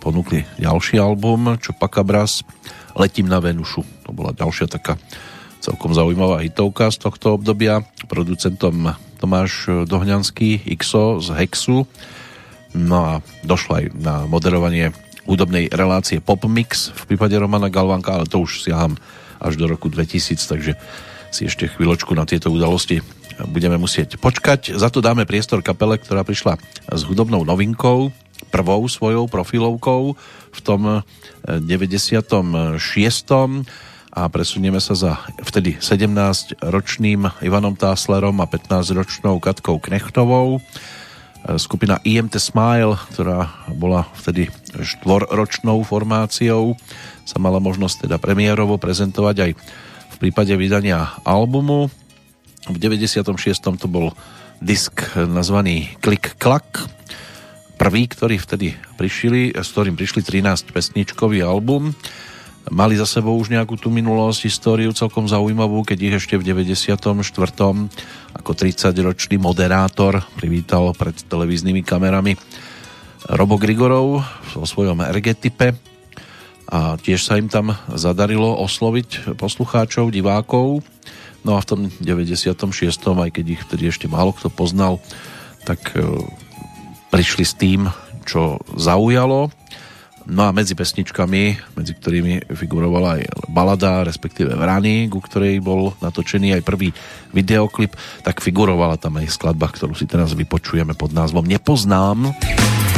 ponúkli ďalší album Čupakabras Letím na Venušu. To bola ďalšia taká celkom zaujímavá hitovka z tohto obdobia. Producentom Tomáš Dohňanský XO z Hexu. No a došlo aj na moderovanie hudobnej relácie Pop Mix v prípade Romana Galvanka, ale to už siaham až do roku 2000, takže si ešte chvíľočku na tieto udalosti budeme musieť počkať. Za to dáme priestor kapele, ktorá prišla s hudobnou novinkou, prvou svojou profilovkou v tom 96 a presunieme sa za vtedy 17-ročným Ivanom Táslerom a 15-ročnou Katkou Knechtovou. Skupina IMT Smile, ktorá bola vtedy štvorročnou formáciou, sa mala možnosť teda premiérovo prezentovať aj v prípade vydania albumu. V 96. to bol disk nazvaný Klik Klak, prvý, ktorý vtedy prišli, s ktorým prišli 13 pesničkový album mali za sebou už nejakú tú minulosť, históriu celkom zaujímavú, keď ich ešte v 94. ako 30-ročný moderátor privítal pred televíznymi kamerami Robo Grigorov vo svojom ergetipe a tiež sa im tam zadarilo osloviť poslucháčov, divákov. No a v tom 96. aj keď ich vtedy ešte málo kto poznal, tak e, prišli s tým, čo zaujalo No a medzi pesničkami, medzi ktorými figurovala aj balada, respektíve Vrany, ku ktorej bol natočený aj prvý videoklip, tak figurovala tam aj skladba, ktorú si teraz vypočujeme pod názvom Nepoznám. Nepoznám.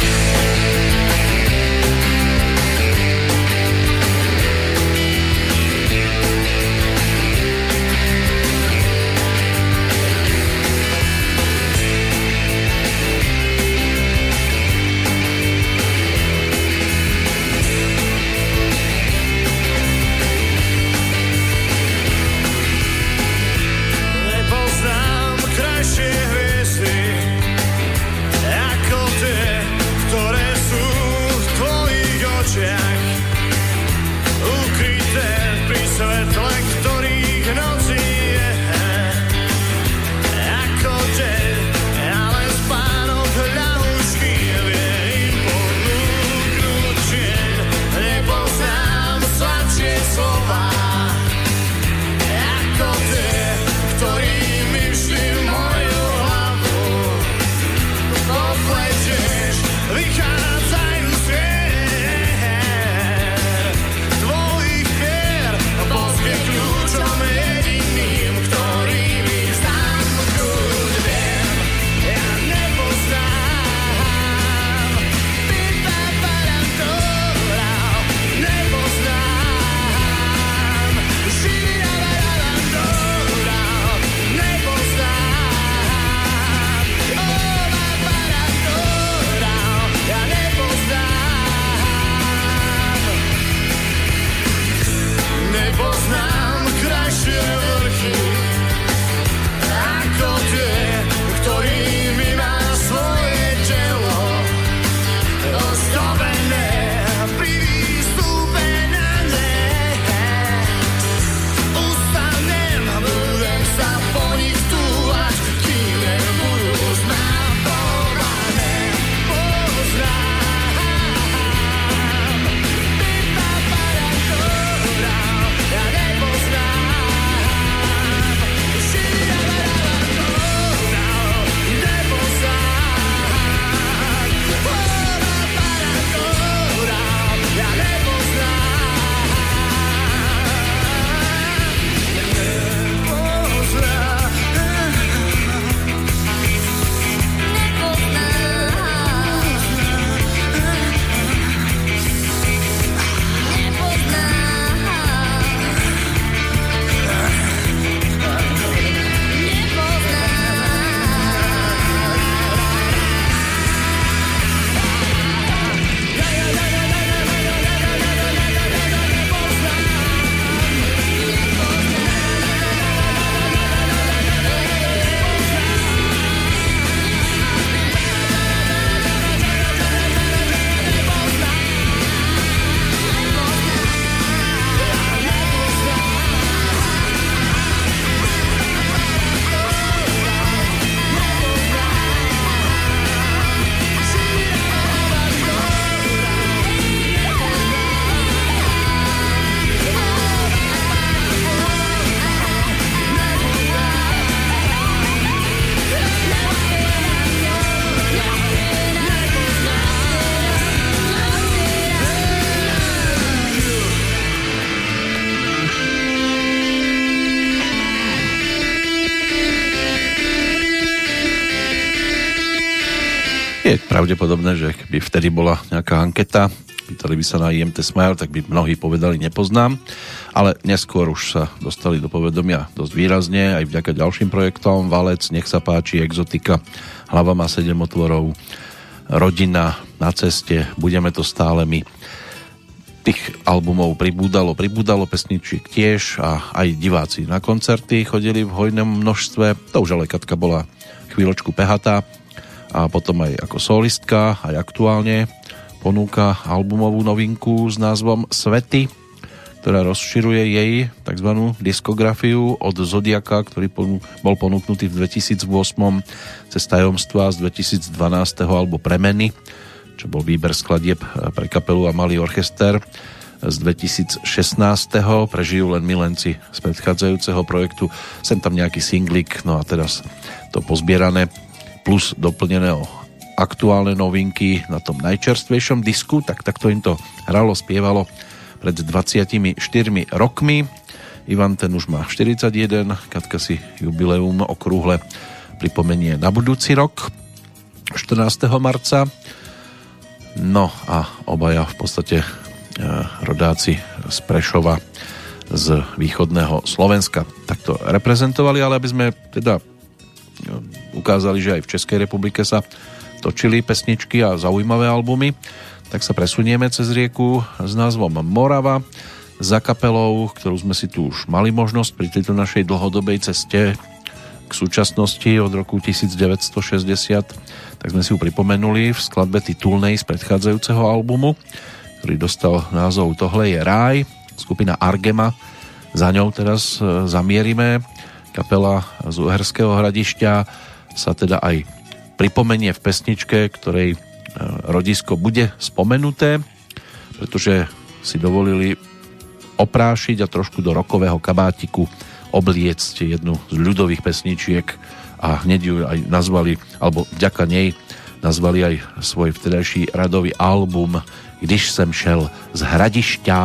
Pravdepodobné, že keby vtedy bola nejaká anketa, pýtali by sa na IMT Smile, tak by mnohí povedali nepoznám, ale neskôr už sa dostali do povedomia dosť výrazne, aj vďaka ďalším projektom, Valec, Nech sa páči, Exotika, Hlava má 7 otvorov, Rodina na ceste, Budeme to stále my. Tých albumov pribúdalo, pribúdalo pesničiek tiež a aj diváci na koncerty chodili v hojnom množstve. To už ale Katka bola chvíľočku pehatá a potom aj ako solistka, aj aktuálne ponúka albumovú novinku s názvom Svety, ktorá rozširuje jej tzv. diskografiu od Zodiaka, ktorý bol ponúknutý v 2008 cez tajomstva z 2012 alebo Premeny, čo bol výber skladieb pre kapelu a malý orchester z 2016. Prežijú len milenci z predchádzajúceho projektu. Sem tam nejaký singlik, no a teraz to pozbierané plus doplnené o aktuálne novinky na tom najčerstvejšom disku, tak takto im to hralo, spievalo pred 24 rokmi. Ivan ten už má 41, Katka si jubileum okrúhle pripomenie na budúci rok 14. marca. No a obaja v podstate e, rodáci z Prešova z východného Slovenska takto reprezentovali, ale aby sme teda ukázali, že aj v Českej republike sa točili pesničky a zaujímavé albumy, tak sa presunieme cez rieku s názvom Morava za kapelou, ktorú sme si tu už mali možnosť pri tejto našej dlhodobej ceste k súčasnosti od roku 1960, tak sme si ju pripomenuli v skladbe titulnej z predchádzajúceho albumu, ktorý dostal názov Tohle je ráj, skupina Argema, za ňou teraz e, zamierime. Kapela z Uherského hradišťa sa teda aj pripomenie v pesničke, ktorej e, rodisko bude spomenuté, pretože si dovolili oprášiť a trošku do rokového kabátiku obliecť jednu z ľudových pesničiek a hneď ju aj nazvali, alebo vďaka nej nazvali aj svoj vtedajší radový album Když jsem šel z hradišťa.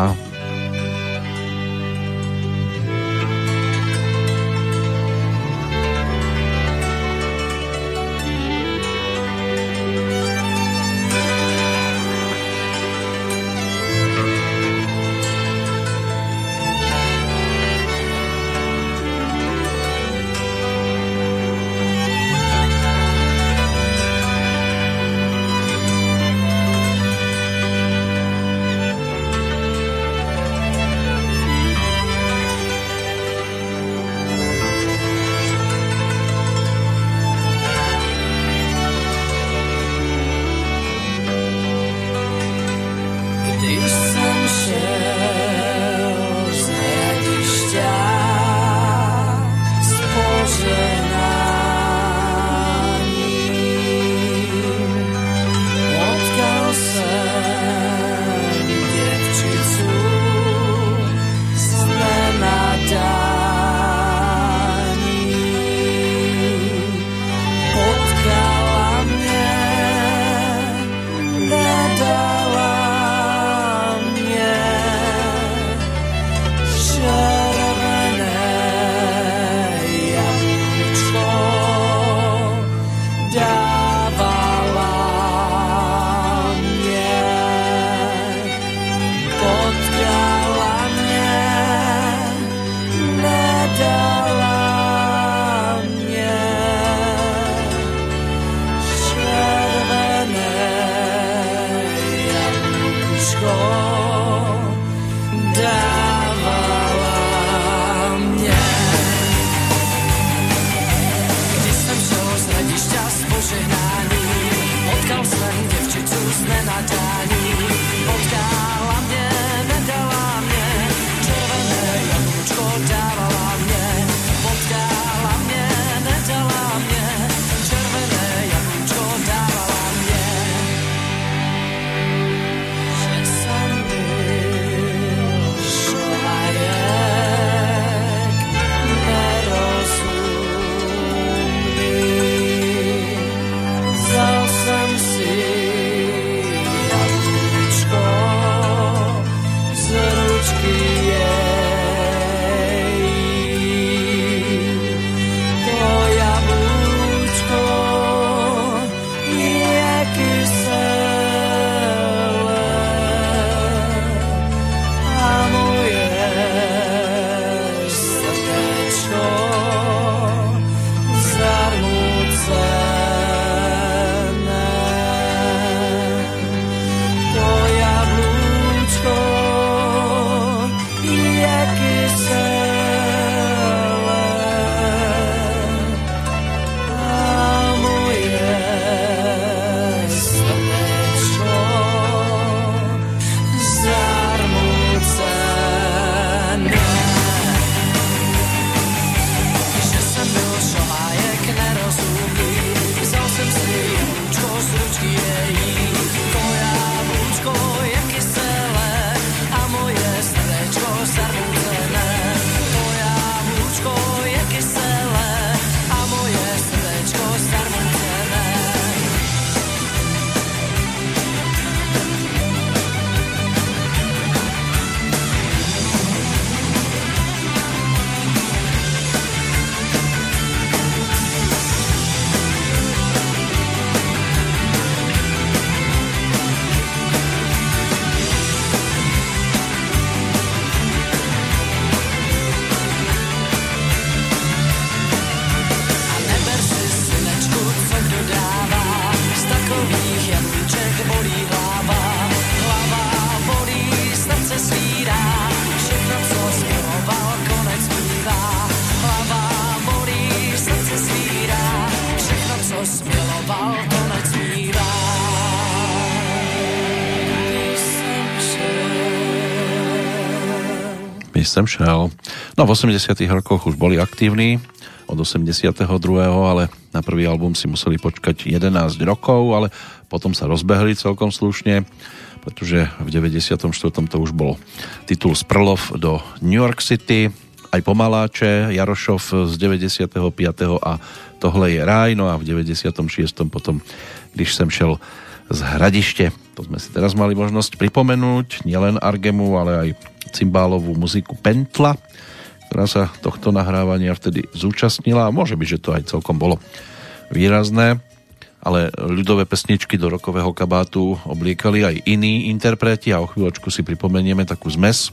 Jsem šel. No v 80 rokoch už boli aktívni od 82. ale na prvý album si museli počkať 11 rokov, ale potom sa rozbehli celkom slušne, pretože v 94. to už bol titul z Prlov do New York City, aj Pomaláče, Jarošov z 95. a tohle je ráj, no a v 96. potom, když jsem šel z Hradište. To sme si teraz mali možnosť pripomenúť, nielen Argemu, ale aj cymbálovú muziku Pentla, ktorá sa tohto nahrávania vtedy zúčastnila a môže byť, že to aj celkom bolo výrazné, ale ľudové pesničky do rokového kabátu obliekali aj iní interpreti a o chvíľočku si pripomenieme takú zmes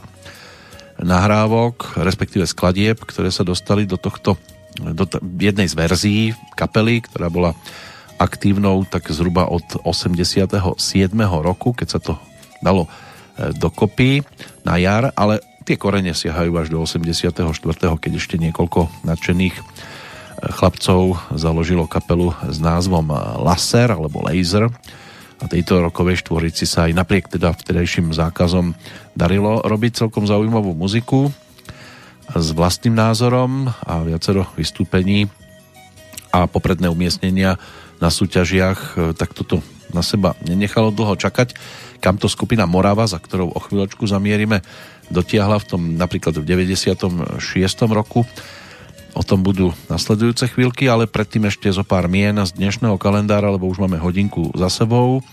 nahrávok, respektíve skladieb, ktoré sa dostali do tohto do t- jednej z verzií kapely, ktorá bola aktívnou tak zhruba od 87. roku, keď sa to dalo dokopy na jar, ale tie korene siahajú až do 84. keď ešte niekoľko nadšených e, chlapcov založilo kapelu s názvom Laser alebo Laser a tejto rokovej štvorici sa aj napriek teda vtedajším zákazom darilo robiť celkom zaujímavú muziku s vlastným názorom a viacero vystúpení a popredné umiestnenia na súťažiach, e, tak toto na seba nenechalo dlho čakať. Kam to skupina Morava, za ktorou o chvíľočku zamierime, dotiahla v tom napríklad v 96. roku. O tom budú nasledujúce chvíľky, ale predtým ešte zo pár mien z dnešného kalendára, lebo už máme hodinku za sebou.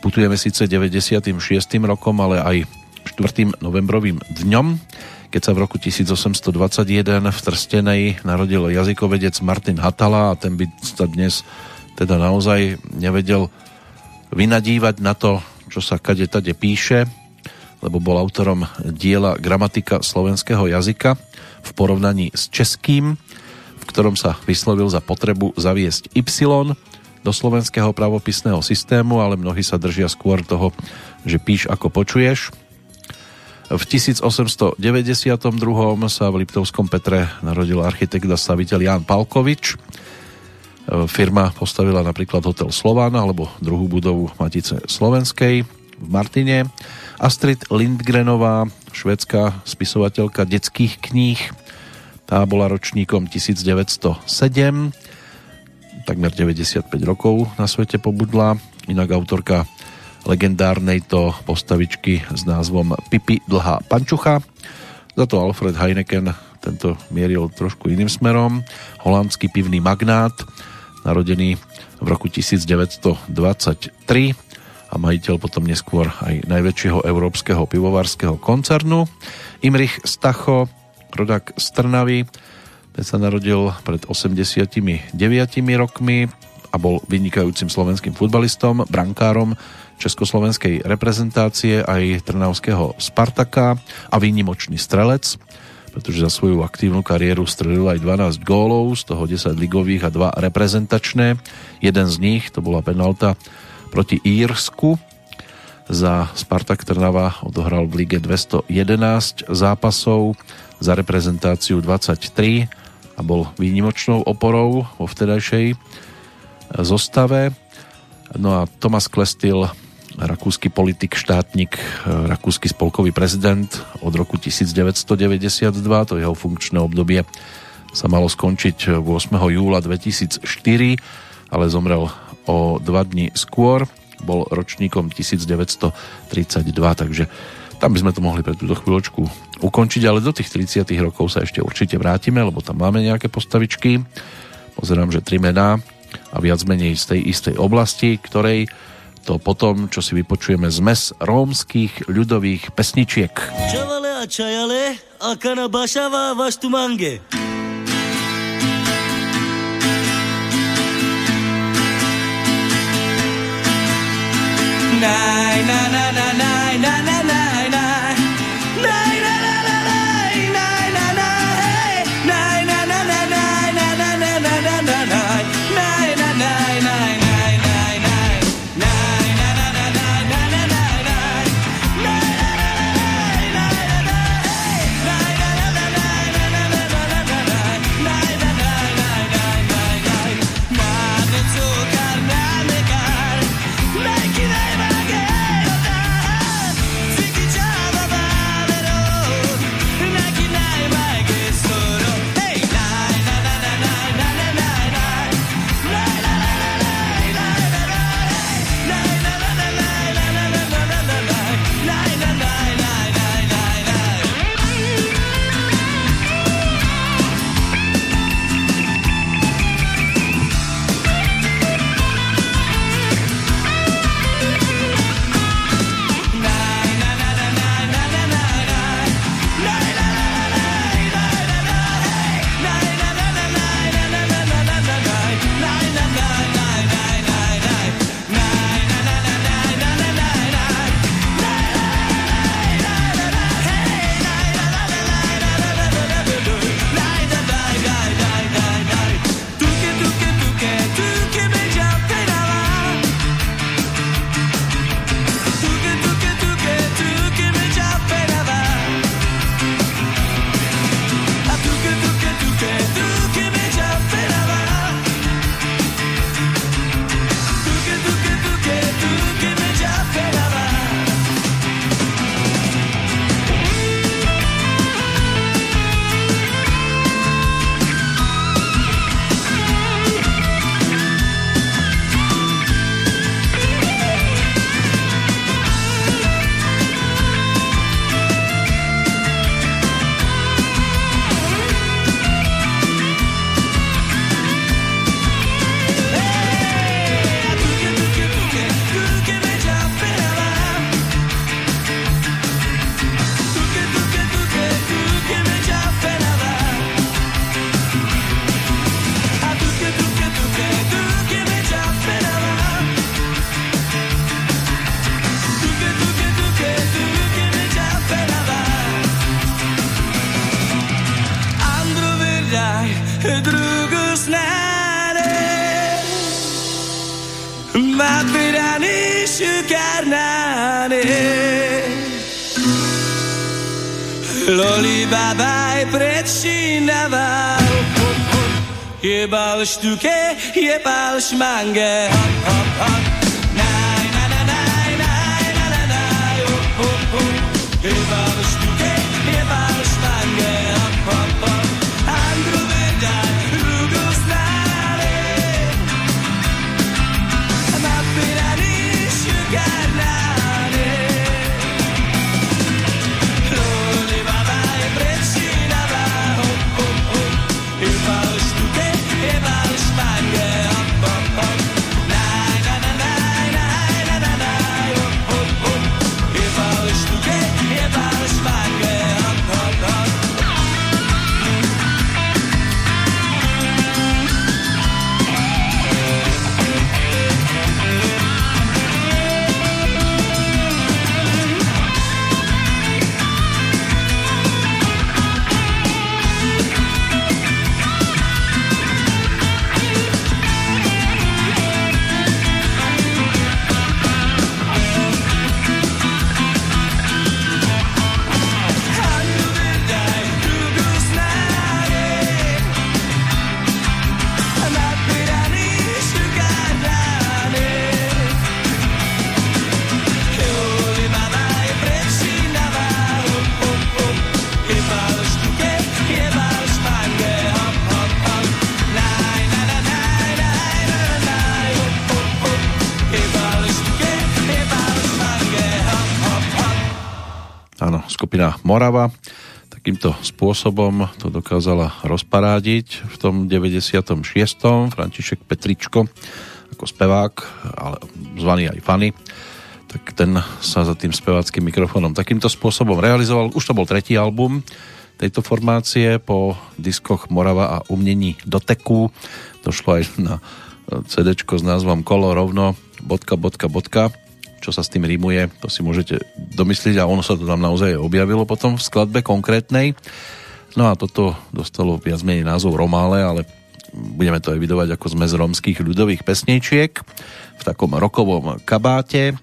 Putujeme síce 96. rokom, ale aj 4. novembrovým dňom, keď sa v roku 1821 v Trstenej narodil jazykovedec Martin Hatala a ten by sa dnes teda naozaj nevedel vynadívať na to, čo sa kade tade píše, lebo bol autorom diela Gramatika slovenského jazyka v porovnaní s českým, v ktorom sa vyslovil za potrebu zaviesť Y do slovenského pravopisného systému, ale mnohí sa držia skôr toho, že píš ako počuješ. V 1892 sa v Liptovskom Petre narodil architekt a staviteľ Ján Palkovič. Firma postavila napríklad hotel Slován alebo druhú budovu Matice Slovenskej v Martine. Astrid Lindgrenová, švedská spisovateľka detských kníh, tá bola ročníkom 1907, takmer 95 rokov na svete pobudla, inak autorka legendárnej to postavičky s názvom Pipi Dlhá pančucha. Za to Alfred Heineken tento mieril trošku iným smerom. Holandský pivný magnát, narodený v roku 1923 a majiteľ potom neskôr aj najväčšieho európskeho pivovarského koncernu. Imrich Stacho, rodak z Trnavy, ten sa narodil pred 89 rokmi a bol vynikajúcim slovenským futbalistom, brankárom československej reprezentácie aj trnavského Spartaka a výnimočný strelec, pretože za svoju aktívnu kariéru strelil aj 12 gólov, z toho 10 ligových a 2 reprezentačné. Jeden z nich, to bola penalta proti Írsku. Za Spartak Trnava odohral v lige 211 zápasov, za reprezentáciu 23 a bol výnimočnou oporou vo vtedajšej zostave. No a Thomas Klestil rakúsky politik, štátnik, rakúsky spolkový prezident od roku 1992, to jeho funkčné obdobie sa malo skončiť 8. júla 2004, ale zomrel o dva dní skôr, bol ročníkom 1932, takže tam by sme to mohli pre túto chvíľočku ukončiť, ale do tých 30 rokov sa ešte určite vrátime, lebo tam máme nejaké postavičky. Pozerám, že tri mená a viac menej z tej istej oblasti, ktorej to potom, čo si vypočujeme zmes rómskych ľudových pesničiek. Čavale a čajale a kanabašava vaš tu mange. Naj, na, na, na, naj, na, na, je balš tuke, je mange. Hop, hop, hop. Morava. Takýmto spôsobom to dokázala rozparádiť v tom 96. František Petričko ako spevák, ale zvaný aj Fanny tak ten sa za tým speváckým mikrofónom takýmto spôsobom realizoval. Už to bol tretí album tejto formácie po diskoch Morava a umnení doteku. Došlo aj na CD s názvom Kolo rovno bodka, bodka, bodka. Čo sa s tým rímuje, to si môžete domyslieť a ono sa to tam naozaj objavilo potom v skladbe konkrétnej. No a toto dostalo viac menej názov Romále, ale budeme to evidovať ako zmes romských ľudových pesničiek v takom rokovom kabáte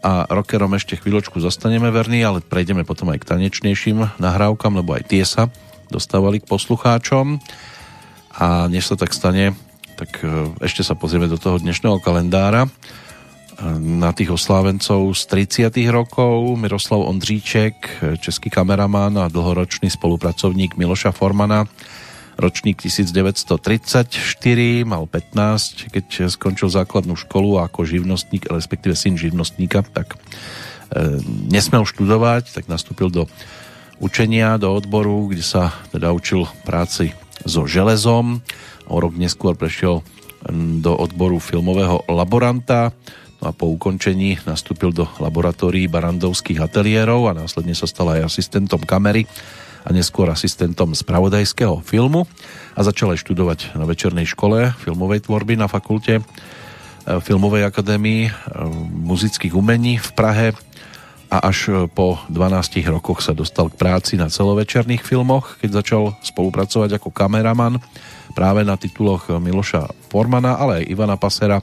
a rockerom ešte chvíľočku zostaneme verní, ale prejdeme potom aj k tanečnejším nahrávkam, lebo aj tie sa dostávali k poslucháčom. A než sa tak stane, tak e, ešte sa pozrieme do toho dnešného kalendára na tých oslávencov z 30. rokov. Miroslav Ondříček, český kameraman a dlhoročný spolupracovník Miloša Formana, ročník 1934, mal 15, keď skončil základnú školu ako živnostník, respektíve syn živnostníka, tak e, nesmel študovať, tak nastúpil do učenia, do odboru, kde sa teda učil práci so železom. O rok neskôr prešiel do odboru filmového laboranta, no a po ukončení nastúpil do laboratórií barandovských ateliérov a následne sa stal aj asistentom kamery a neskôr asistentom spravodajského filmu a začal aj študovať na večernej škole filmovej tvorby na fakulte e, Filmovej akadémii e, muzických umení v Prahe a až po 12 rokoch sa dostal k práci na celovečerných filmoch, keď začal spolupracovať ako kameraman práve na tituloch Miloša Formana, ale aj Ivana Pasera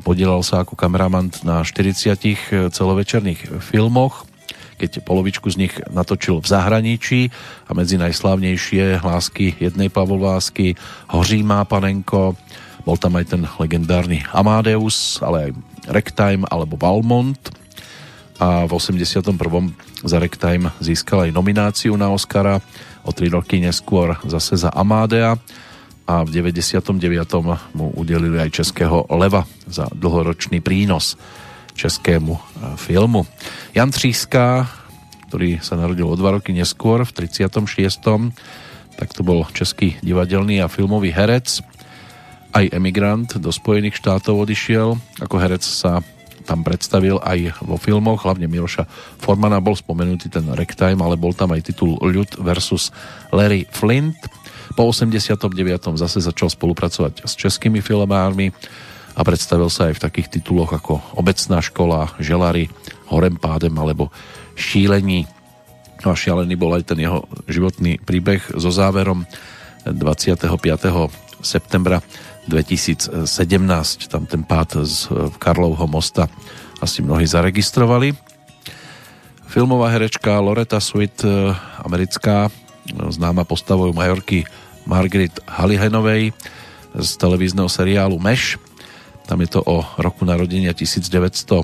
a podielal sa ako kameraman na 40 celovečerných filmoch. Keď polovičku z nich natočil v zahraničí a medzi najslávnejšie hlásky jednej Pavlovásky Hoří má panenko, bol tam aj ten legendárny Amadeus, ale aj Rectime alebo Valmont. A v 81. za Rectime získal aj nomináciu na Oscara, o tri roky neskôr zase za Amadea a v 99. mu udelili aj Českého leva za dlhoročný prínos českému e, filmu. Jan Tříska, ktorý sa narodil o dva roky neskôr, v 36. tak to bol český divadelný a filmový herec. Aj emigrant do Spojených štátov odišiel. Ako herec sa tam predstavil aj vo filmoch, hlavne Miloša Formana bol spomenutý ten Rectime, ale bol tam aj titul Ľud versus Larry Flint. Po 89. zase začal spolupracovať s českými filmármi a predstavil sa aj v takých tituloch ako Obecná škola, Želary, Horem pádem alebo Šílení. No a šialený bol aj ten jeho životný príbeh so záverom 25. septembra 2017. Tam ten pád z Karlovho mosta asi mnohí zaregistrovali. Filmová herečka Loretta Sweet, americká, známa postavou majorky Margaret Hallihenovej z televízneho seriálu Mesh tam je to o roku narodenia 1937.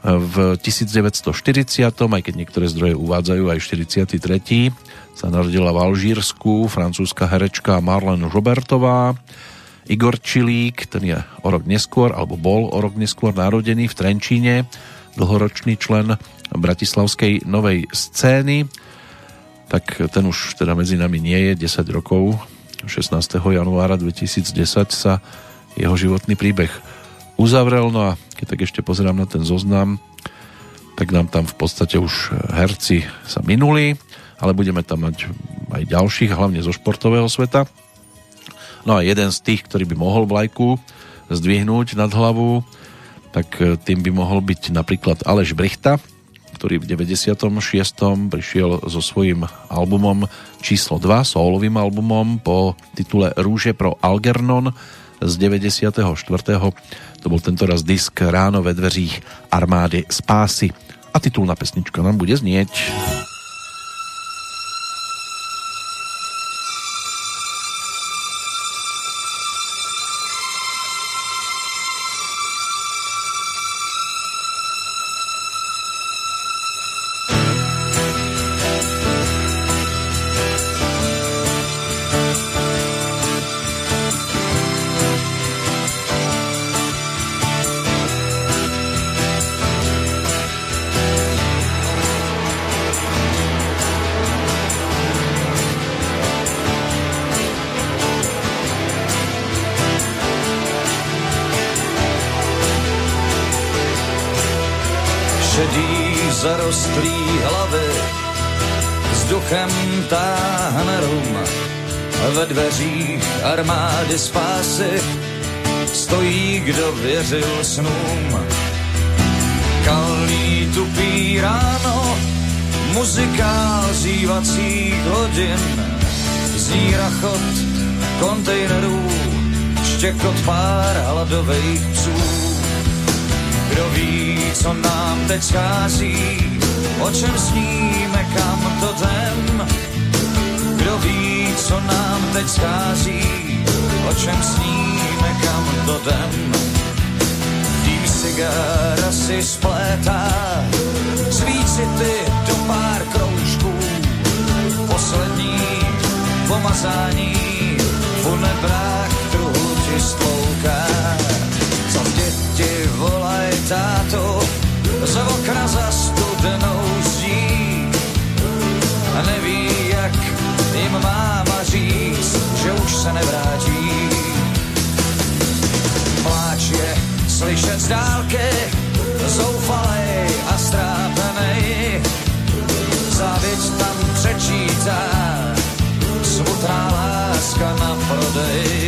V 1940, aj keď niektoré zdroje uvádzajú aj 43. sa narodila v Alžírsku francúzska herečka Marlene Robertová. Igor Čilík, ten je o rok neskôr, alebo bol o rok neskôr narodený v Trenčíne, dlhoročný člen Bratislavskej novej scény, tak ten už teda medzi nami nie je 10 rokov 16. januára 2010 sa jeho životný príbeh uzavrel. No a keď tak ešte pozerám na ten zoznam, tak nám tam v podstate už herci sa minuli, ale budeme tam mať aj ďalších, hlavne zo športového sveta. No a jeden z tých, ktorý by mohol vlajku zdvihnúť nad hlavu, tak tým by mohol byť napríklad Aleš Brichta, ktorý v 96. prišiel so svojím albumom číslo 2, solovým albumom po titule Rúže pro Algernon z 94. To bol tento raz disk Ráno ve dveřích armády spásy. A titulná pesnička nám bude znieť. Věřil snům. Kalný tupý ráno, muzika zývacích hodin, zní rachot kontejnerů, štěkot pár hladových psů. Kdo ví, co nám teď schází, o čem sníme, se nevrátí. Pláč je slyšet z dálky, zoufalej a strápenej. Závěť tam přečítá, smutná láska na prodej.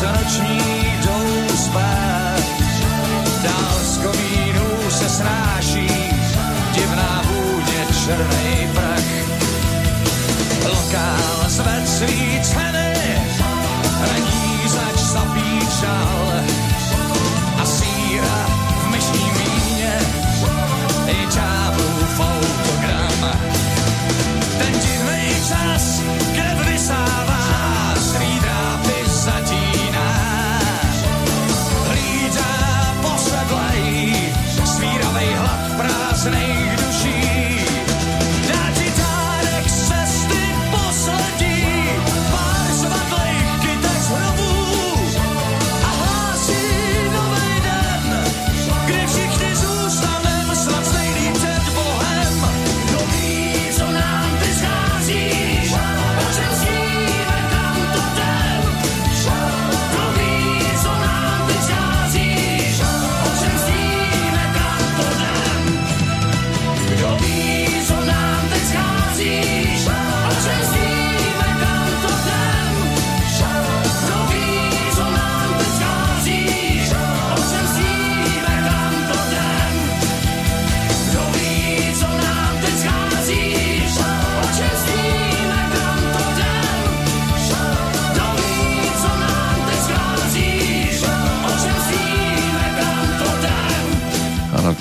Chlapy z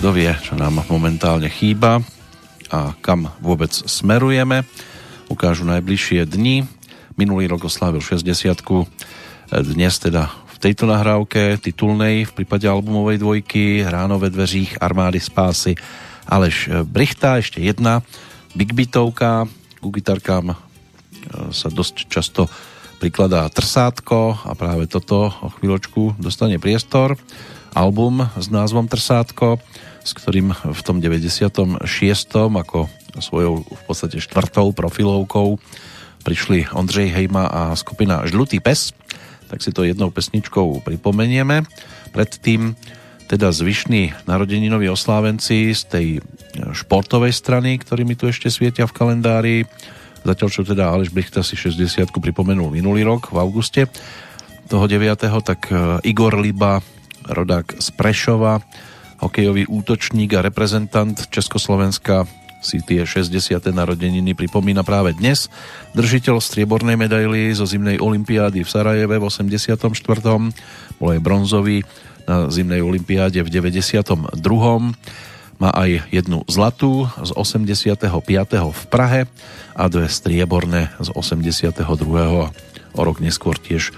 kto vie, čo nám momentálne chýba a kam vôbec smerujeme. Ukážu najbližšie dni. Minulý rok oslávil 60 Dnes teda v tejto nahrávke titulnej v prípade albumovej dvojky Ráno ve dveřích armády spásy Aleš Brichta, ešte jedna Big Beatovka, ku gitarkám e, sa dosť často prikladá trsátko a práve toto o chvíľočku dostane priestor. Album s názvom Trsátko, s ktorým v tom 96. ako svojou v podstate štvrtou profilovkou prišli Ondřej Hejma a skupina Žlutý pes, tak si to jednou pesničkou pripomenieme. Predtým teda zvyšní narodeninoví oslávenci z tej športovej strany, ktorými tu ešte svietia v kalendári. Zatiaľ, čo teda Aleš Brichta si 60 pripomenul minulý rok v auguste toho 9. tak Igor Liba, rodák z Prešova, hokejový útočník a reprezentant Československa si tie 60. narodeniny pripomína práve dnes. Držiteľ striebornej medaily zo zimnej olympiády v Sarajeve v 84. bol aj bronzový na zimnej olympiáde v 92. Má aj jednu zlatú z 85. v Prahe a dve strieborné z 82. O rok neskôr tiež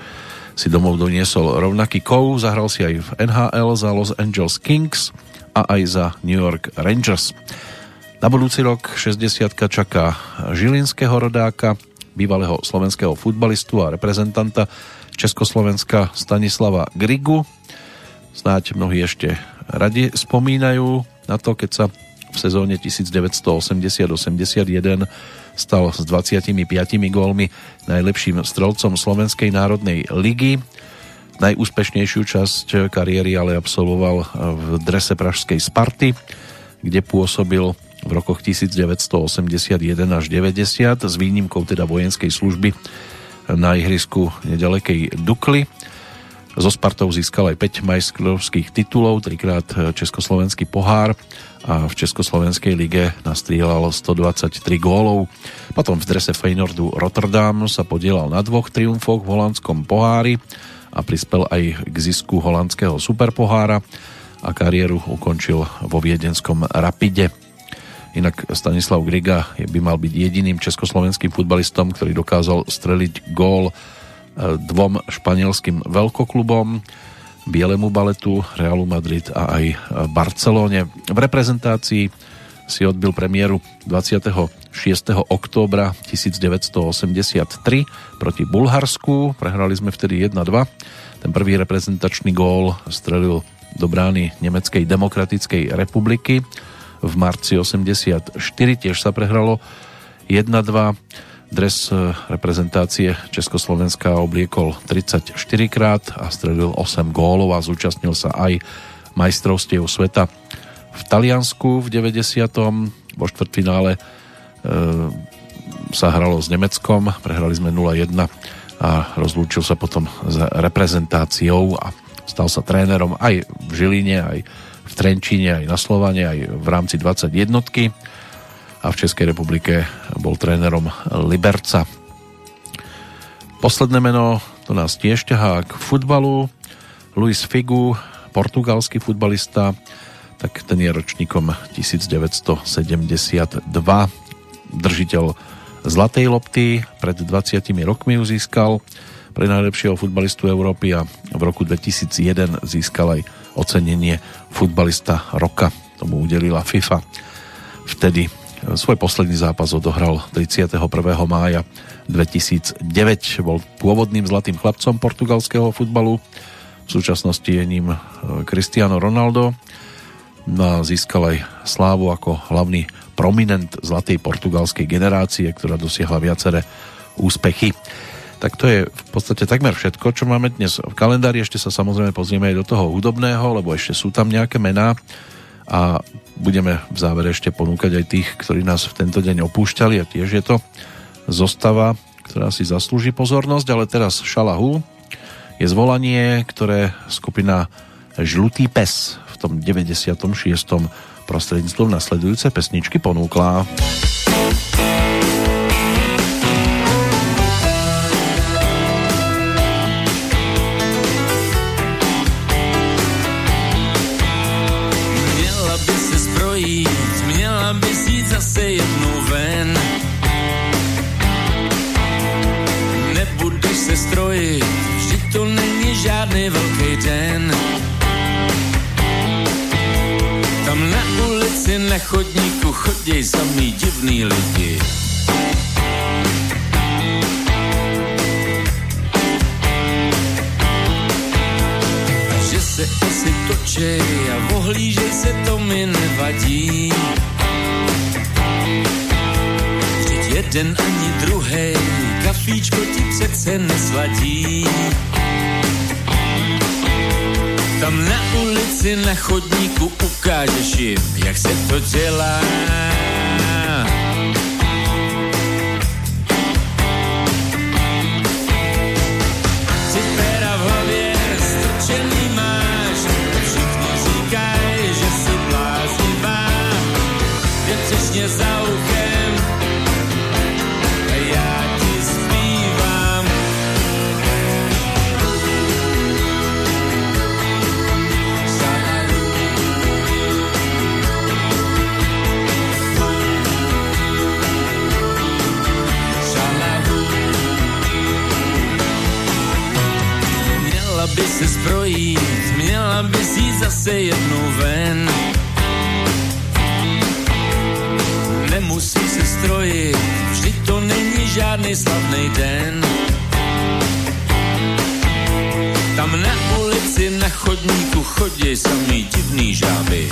si domov doniesol rovnaký kov, zahral si aj v NHL za Los Angeles Kings a aj za New York Rangers. Na budúci rok 60 čaká žilinského rodáka, bývalého slovenského futbalistu a reprezentanta Československa Stanislava Grigu. Snáď mnohí ešte radi spomínajú na to, keď sa v sezóne 1980-81 stal s 25 gólmi najlepším strelcom Slovenskej národnej ligy. Najúspešnejšiu časť kariéry ale absolvoval v drese pražskej Sparty, kde pôsobil v rokoch 1981 až 90 s výnimkou teda vojenskej služby na ihrisku nedalekej Dukly. So Spartou získal aj 5 majstrovských titulov, trikrát Československý pohár a v Československej lige nastrieľal 123 gólov. Potom v drese Feynordu Rotterdam sa podielal na dvoch triumfoch v holandskom pohári a prispel aj k zisku holandského superpohára a kariéru ukončil vo viedenskom Rapide. Inak Stanislav Griga by mal byť jediným československým futbalistom, ktorý dokázal streliť gól dvom španielským veľkoklubom Bielemu baletu, Realu Madrid a aj Barcelóne. V reprezentácii si odbil premiéru 26. októbra 1983 proti Bulharsku. Prehrali sme vtedy 1-2. Ten prvý reprezentačný gól strelil do brány Nemeckej demokratickej republiky v marci 84. Tiež sa prehralo 1-2 Dres e, reprezentácie Československa obliekol 34 krát a strelil 8 gólov a zúčastnil sa aj majstrovstiev sveta v Taliansku v 90. Vo štvrtfinále e, sa hralo s Nemeckom, prehrali sme 0-1 a rozlúčil sa potom s reprezentáciou a stal sa trénerom aj v Žiline, aj v Trenčíne, aj na Slovane, aj v rámci 21 a v Českej republike bol trénerom Liberca. Posledné meno to nás tiež ťahá k futbalu. Luis Figu, portugalský futbalista, tak ten je ročníkom 1972. Držiteľ Zlatej lopty, pred 20 rokmi ju získal pre najlepšieho futbalistu Európy a v roku 2001 získal aj ocenenie futbalista roka. Tomu udelila FIFA. Vtedy svoj posledný zápas odohral 31. mája 2009. Bol pôvodným zlatým chlapcom portugalského futbalu. V súčasnosti je ním e, Cristiano Ronaldo. No získal aj slávu ako hlavný prominent zlatej portugalskej generácie, ktorá dosiahla viaceré úspechy. Tak to je v podstate takmer všetko, čo máme dnes v kalendári. Ešte sa samozrejme pozrieme aj do toho hudobného, lebo ešte sú tam nejaké mená a budeme v závere ešte ponúkať aj tých, ktorí nás v tento deň opúšťali a tiež je to zostava, ktorá si zaslúži pozornosť, ale teraz Šalahu je zvolanie, ktoré skupina Žlutý pes v tom 96. prostredníctvom nasledujúce pesničky ponúkla. Chodníku chodí samý divný lidi. Že se asi točej a ohlížej se, to mi nevadí. Vždyť jeden ani druhý, kafíčko ti přece nesladí. Tam na ulici, na chodníku ukážeš jim, jak se to dělá. Zase jednou ven. Nemusí se strojit, vždyť to není žádný slavný den. Tam na ulici, na chodníku chodí samý divný žáby.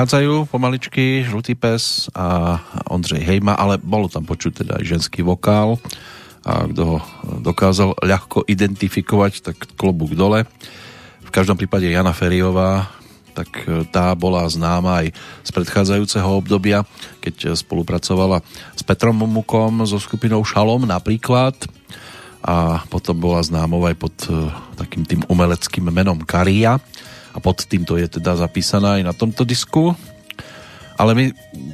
Odchádzajú pomaličky Žlutý pes a Ondřej Hejma, ale bolo tam počuť teda aj ženský vokál. A kto ho dokázal ľahko identifikovať, tak klobúk dole. V každom prípade Jana Feriová, tak tá bola známa aj z predchádzajúceho obdobia, keď spolupracovala s Petrom Mukom so skupinou Šalom napríklad. A potom bola známou aj pod e, takým tým umeleckým menom Karia pod týmto je teda zapísaná aj na tomto disku. Ale my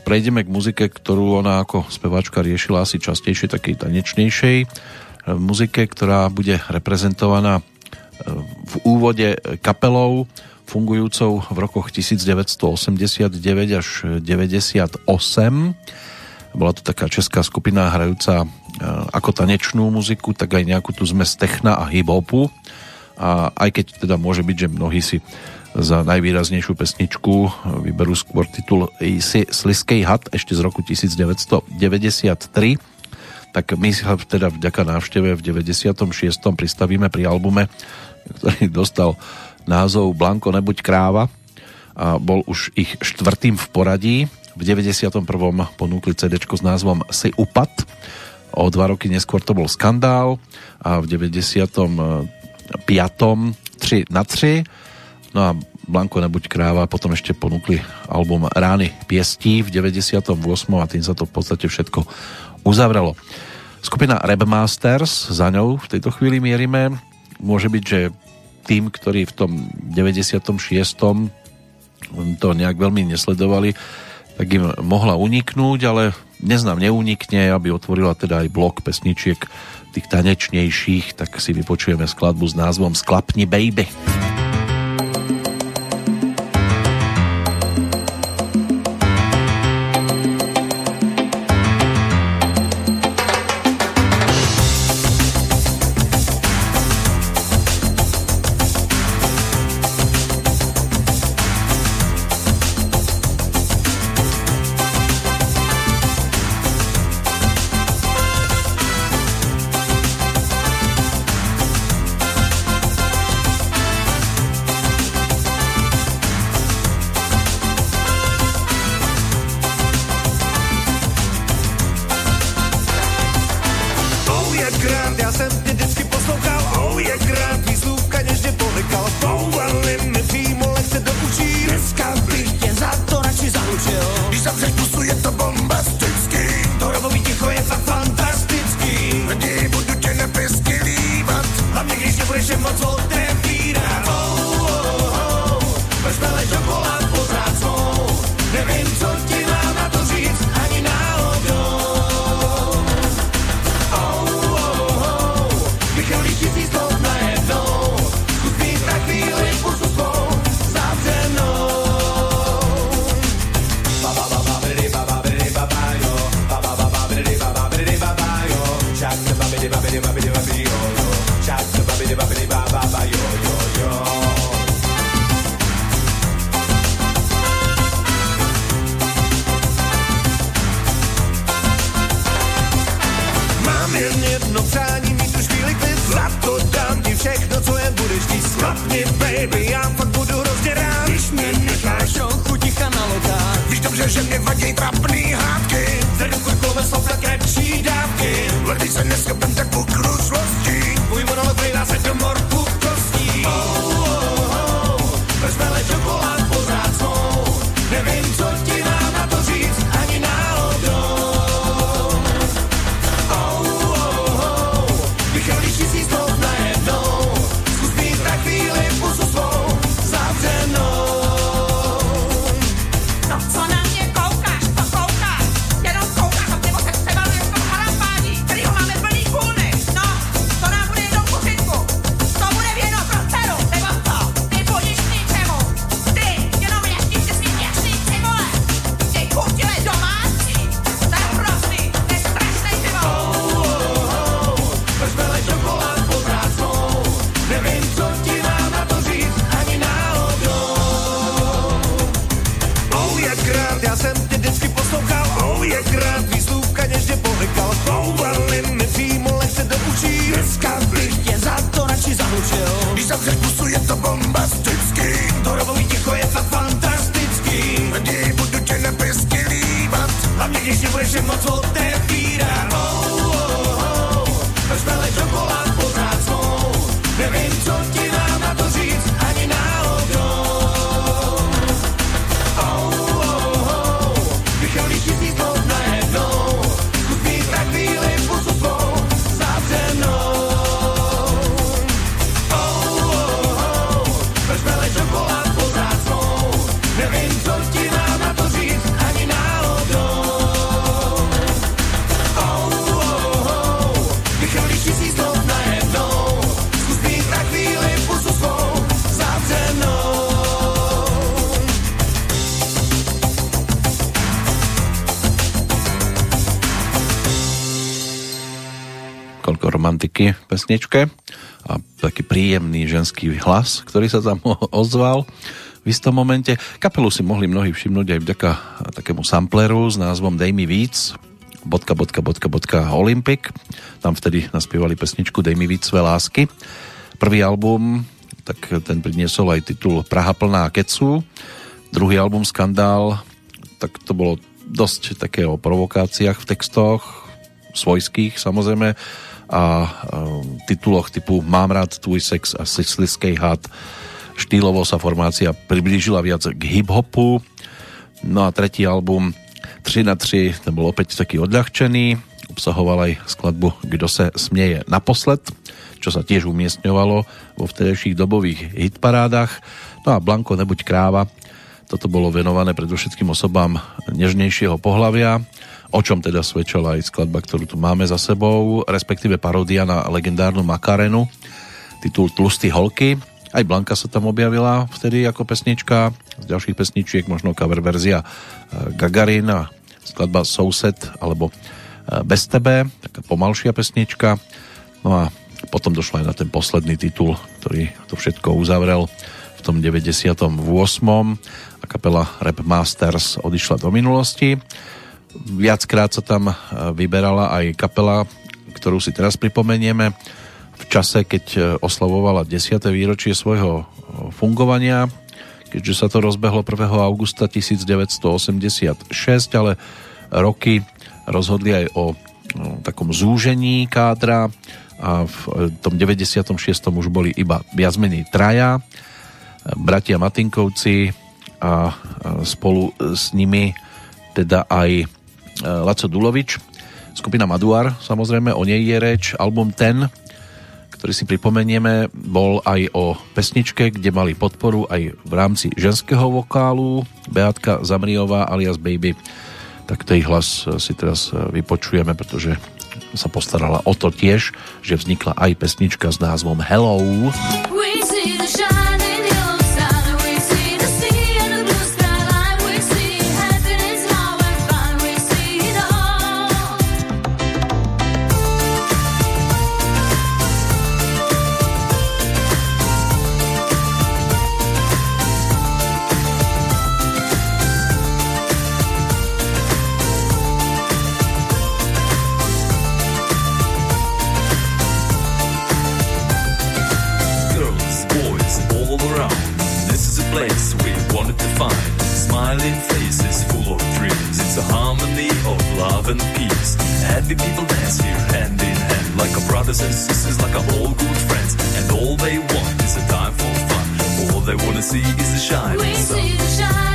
prejdeme k muzike, ktorú ona ako speváčka riešila asi častejšie, takej tanečnejšej e, muzike, ktorá bude reprezentovaná e, v úvode kapelou fungujúcou v rokoch 1989 až 98. Bola to taká česká skupina hrajúca e, ako tanečnú muziku, tak aj nejakú tu zmes techna a hip-hopu. A aj keď teda môže byť, že mnohí si za najvýraznejšiu pesničku vyberú skôr titul Sliskej had ešte z roku 1993, tak my sa teda vďaka návšteve v 96. pristavíme pri albume, ktorý dostal názov Blanko nebuď kráva a bol už ich štvrtým v poradí. V 91. ponúkli CD s názvom Si upad. O dva roky neskôr to bol skandál a v 95. 3 na 3. No a Blanko nebuď kráva potom ešte ponúkli album Rány piestí v 98. a tým sa to v podstate všetko uzavrelo. Skupina Rebmasters, za ňou v tejto chvíli mierime. Môže byť, že tým, ktorí v tom 96. to nejak veľmi nesledovali, tak im mohla uniknúť, ale dnes nám neunikne, aby otvorila teda aj blok pesničiek tých tanečnejších, tak si vypočujeme skladbu s názvom Sklapni baby. budeš pesničke a taký príjemný ženský hlas, ktorý sa tam ozval v istom momente. Kapelu si mohli mnohí všimnúť aj vďaka takému sampleru s názvom Dej mi víc bodka, bodka, bodka, bodka, Olympic. Tam vtedy naspievali pesničku Dej mi víc své lásky. Prvý album, tak ten priniesol aj titul Praha plná kecu. Druhý album Skandál, tak to bolo dosť také o provokáciách v textoch, svojských samozrejme, a um, tituloch typu Mám rád tvůj sex a sliskej had. Štýlovo sa formácia priblížila viac k hip-hopu. No a tretí album 3 na 3 ten bol opäť taký odľahčený. Obsahoval aj skladbu Kdo se smieje naposled, čo sa tiež umiestňovalo vo vtedejších dobových hitparádach. No a Blanko nebuď kráva, toto bolo venované predovšetkým osobám nežnejšieho pohlavia, o čom teda svedčala aj skladba, ktorú tu máme za sebou, respektíve paródia na legendárnu Makarenu, titul Tlustý holky. Aj Blanka sa tam objavila vtedy ako pesnička, z ďalších pesničiek možno cover verzia Gagarin a skladba Soused alebo Bez tebe, taká pomalšia pesnička. No a potom došlo aj na ten posledný titul, ktorý to všetko uzavrel v tom 98. a kapela Rap Masters odišla do minulosti. Viackrát sa tam vyberala aj kapela, ktorú si teraz pripomenieme v čase, keď oslavovala 10. výročie svojho fungovania, keďže sa to rozbehlo 1. augusta 1986, ale roky rozhodli aj o takom zúžení kádra a v tom 96. už boli iba viac menej traja, bratia Matinkovci a spolu s nimi teda aj Laco Dulovič, skupina Maduar, samozrejme o nej je reč, album Ten, ktorý si pripomenieme, bol aj o pesničke, kde mali podporu aj v rámci ženského vokálu Beatka Zamriová alias Baby. Tak tej hlas si teraz vypočujeme, pretože sa postarala o to tiež, že vznikla aj pesnička s názvom Hello. We see the love and peace. Happy people dance here hand in hand, like a brothers and sisters, like a all good friends. And all they want is a time for fun. All they wanna see is the shining We see the shine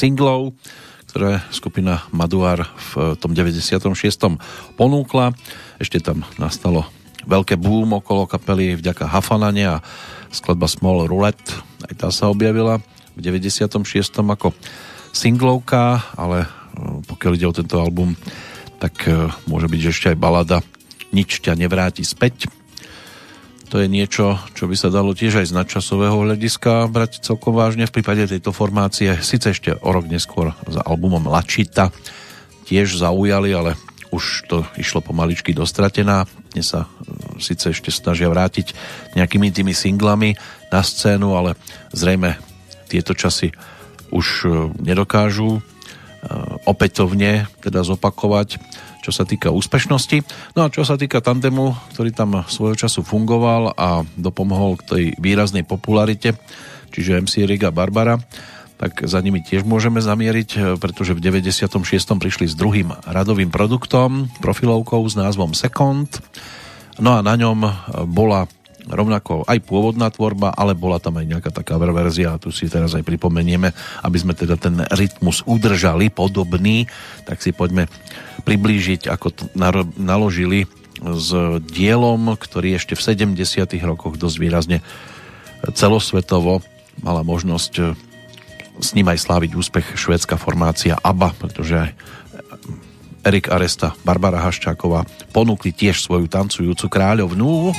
singlov, ktoré skupina Maduar v tom 96. ponúkla. Ešte tam nastalo veľké boom okolo kapely vďaka Hafanane a skladba Small Roulette, aj tá sa objavila v 96. ako singlovka, ale e, pokiaľ ide o tento album, tak e, môže byť že ešte aj balada Nič ťa nevráti späť. To je niečo, čo by sa dalo tiež aj z nadčasového hľadiska brať celkom vážne. V prípade tejto formácie, síce ešte o rok neskôr za albumom Lačita tiež zaujali, ale už to išlo pomaličky dostratená. Dnes sa e, síce ešte snažia vrátiť nejakými tými singlami na scénu, ale zrejme tieto časy už e, nedokážu e, opätovne teda zopakovať, čo sa týka úspešnosti. No a čo sa týka tandemu, ktorý tam svojho času fungoval a dopomohol k tej výraznej popularite, čiže MC Riga Barbara, tak za nimi tiež môžeme zamieriť, pretože v 96. prišli s druhým radovým produktom, profilovkou s názvom Second. No a na ňom bola rovnako aj pôvodná tvorba, ale bola tam aj nejaká taká verzia tu si teraz aj pripomenieme, aby sme teda ten rytmus udržali podobný, tak si poďme priblížiť, ako to naložili s dielom, ktorý ešte v 70 rokoch dosť výrazne celosvetovo mala možnosť s ním aj sláviť úspech švédska formácia ABBA, pretože aj Erik Aresta, Barbara Haščáková ponúkli tiež svoju tancujúcu kráľovnú.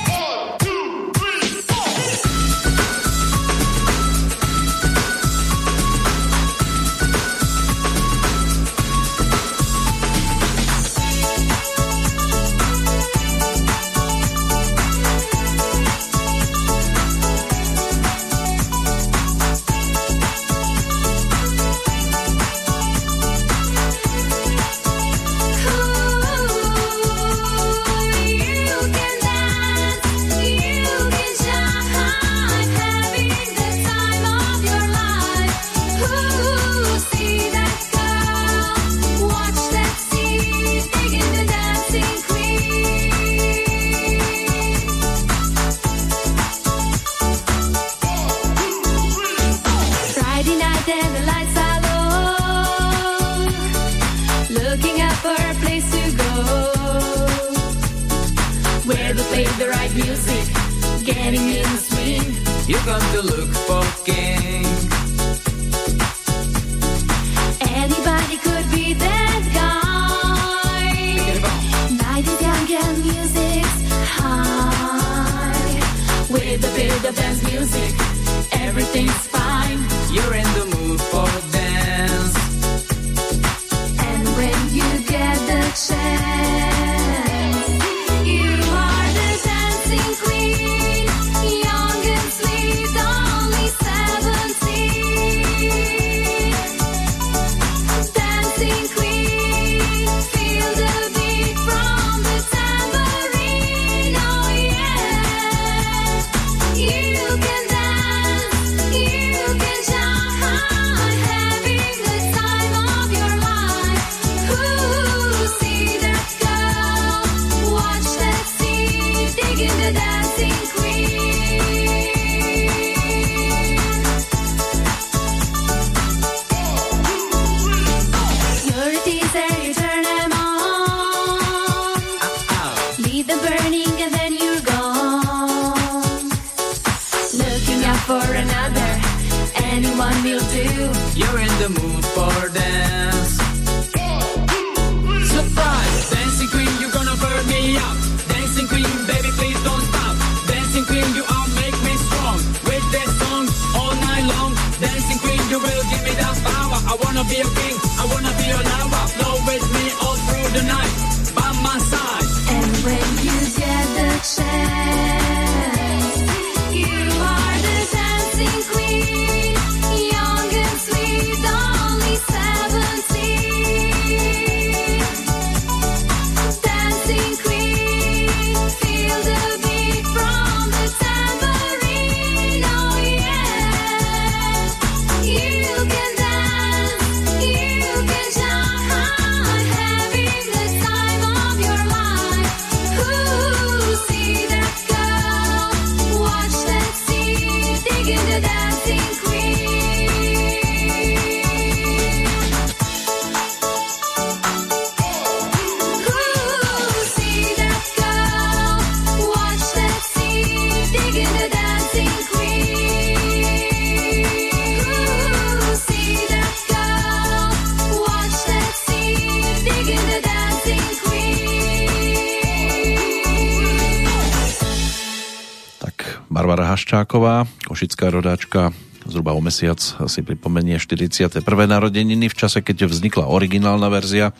Haščáková, košická rodáčka, zhruba o mesiac si pripomenie 41. narodeniny v čase, keď vznikla originálna verzia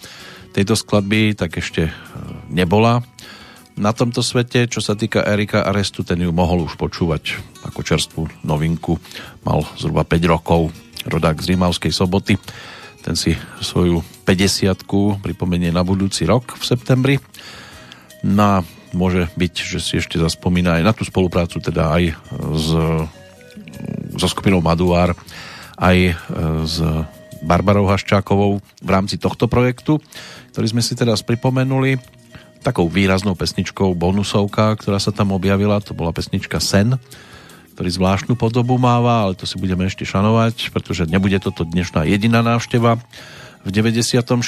tejto skladby, tak ešte e, nebola na tomto svete. Čo sa týka Erika Arestu, ten ju mohol už počúvať ako čerstvú novinku. Mal zhruba 5 rokov, rodák z Rímavskej soboty. Ten si svoju 50 pripomenie na budúci rok v septembri. No a môže byť, že si ešte zaspomína aj na tú spoluprácu teda aj s, so skupinou Maduár, aj e, s Barbarou Haščákovou v rámci tohto projektu, ktorý sme si teraz pripomenuli takou výraznou pesničkou bonusovka, ktorá sa tam objavila, to bola pesnička Sen, ktorý zvláštnu podobu máva, ale to si budeme ešte šanovať, pretože nebude toto dnešná jediná návšteva. V 96.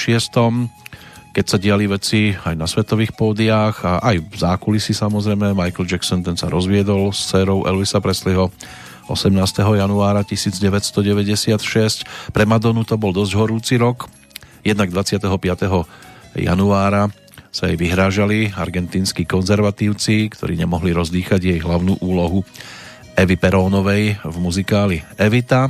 keď sa diali veci aj na svetových pódiách a aj v zákulisí samozrejme, Michael Jackson ten sa rozviedol s dcerou Elvisa Presleyho 18. januára 1996. Pre Madonu to bol dosť horúci rok, jednak 25. januára sa jej vyhrážali argentínsky konzervatívci, ktorí nemohli rozdýchať jej hlavnú úlohu Evy Perónovej v muzikáli Evita.